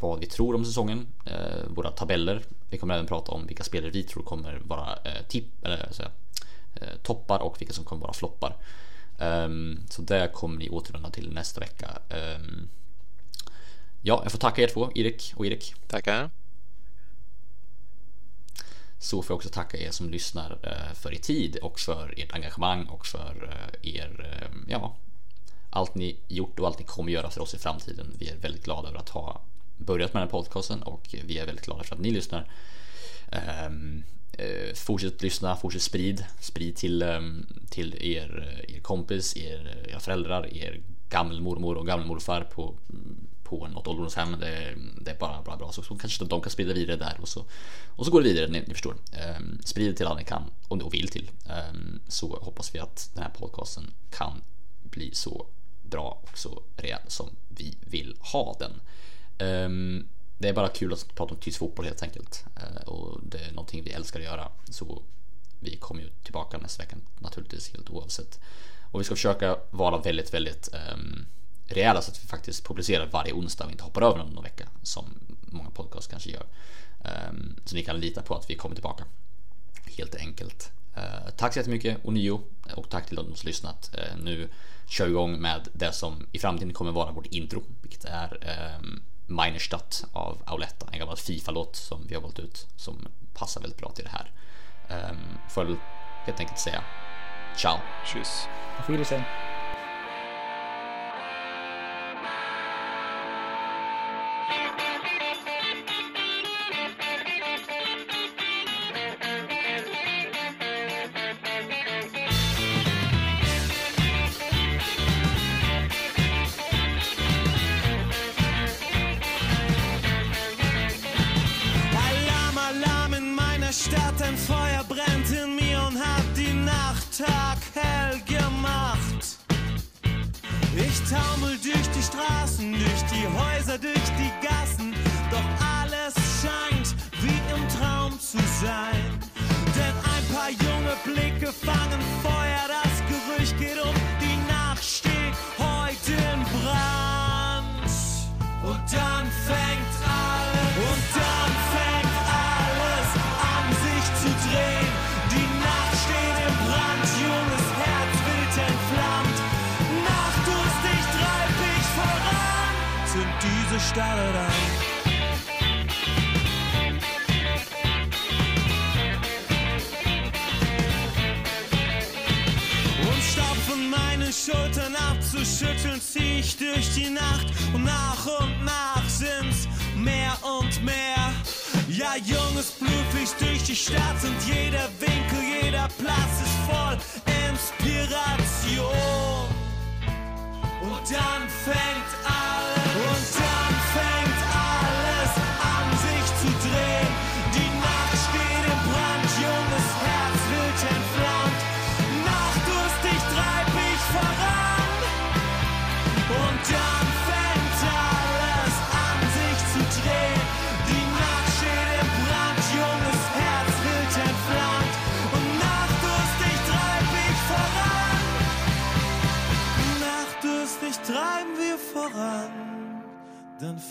vad vi tror om säsongen, våra tabeller. Vi kommer även prata om vilka spelare vi tror kommer vara eh, tipp, eller, så, toppar och vilka som kommer vara floppar. Um, så det kommer ni återvända till nästa vecka. Um, ja, jag får tacka er två, Erik och Erik. Tackar. Så får jag också tacka er som lyssnar uh, för er tid och för ert engagemang och för uh, er, uh, ja, allt ni gjort och allt ni kommer göra för oss i framtiden. Vi är väldigt glada över att ha börjat med den här podcasten och vi är väldigt glada för att ni lyssnar. Eh, fortsätt lyssna, fortsätt sprid, sprid till, ehm, till er, er kompis, er, era föräldrar, er gammelmormor och gammelmorfar på, på något ålderdomshem. Det, det är bara bra, bra. Så, så kanske de kan sprida vidare där och så, och så går det vidare, ni, ni förstår. Um, sprid till alla ni kan om ni vill till. Um, så hoppas vi att den här podcasten kan bli så bra och så rejäl som vi vill ha den. Um, det är bara kul att prata om tysk fotboll helt enkelt eh, och det är någonting vi älskar att göra så vi kommer ju tillbaka nästa vecka naturligtvis helt oavsett. Och vi ska försöka vara väldigt, väldigt um, rejäla så att vi faktiskt publicerar varje onsdag och inte hoppar över någon vecka som många podcast kanske gör. Um, så ni kan lita på att vi kommer tillbaka. Helt enkelt. Uh, tack så jättemycket ånyo och tack till de som lyssnat. Uh, nu kör vi igång med det som i framtiden kommer vara vårt intro, vilket är ehm, eh, Minerstadt av Auletta, en gammal Fifa-låt som vi har valt ut som passar väldigt bra till det här. Um, får jag helt enkelt säga ciao. Tschüss. Auf Wiedersehen.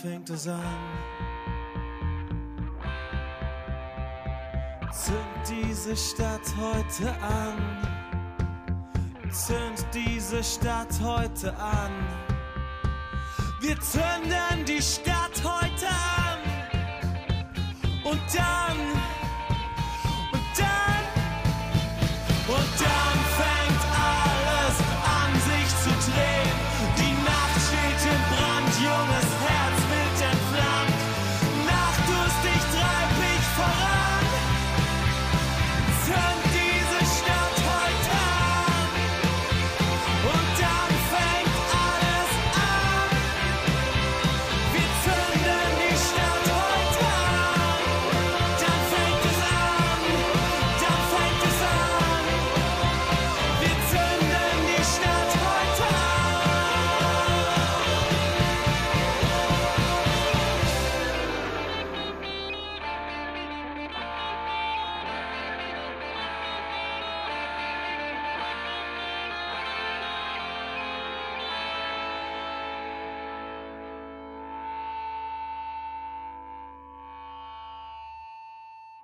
fängt es an. Zünd diese Stadt heute an. Zünd diese Stadt heute an. Wir zünden die Stadt heute an. Und dann, und dann.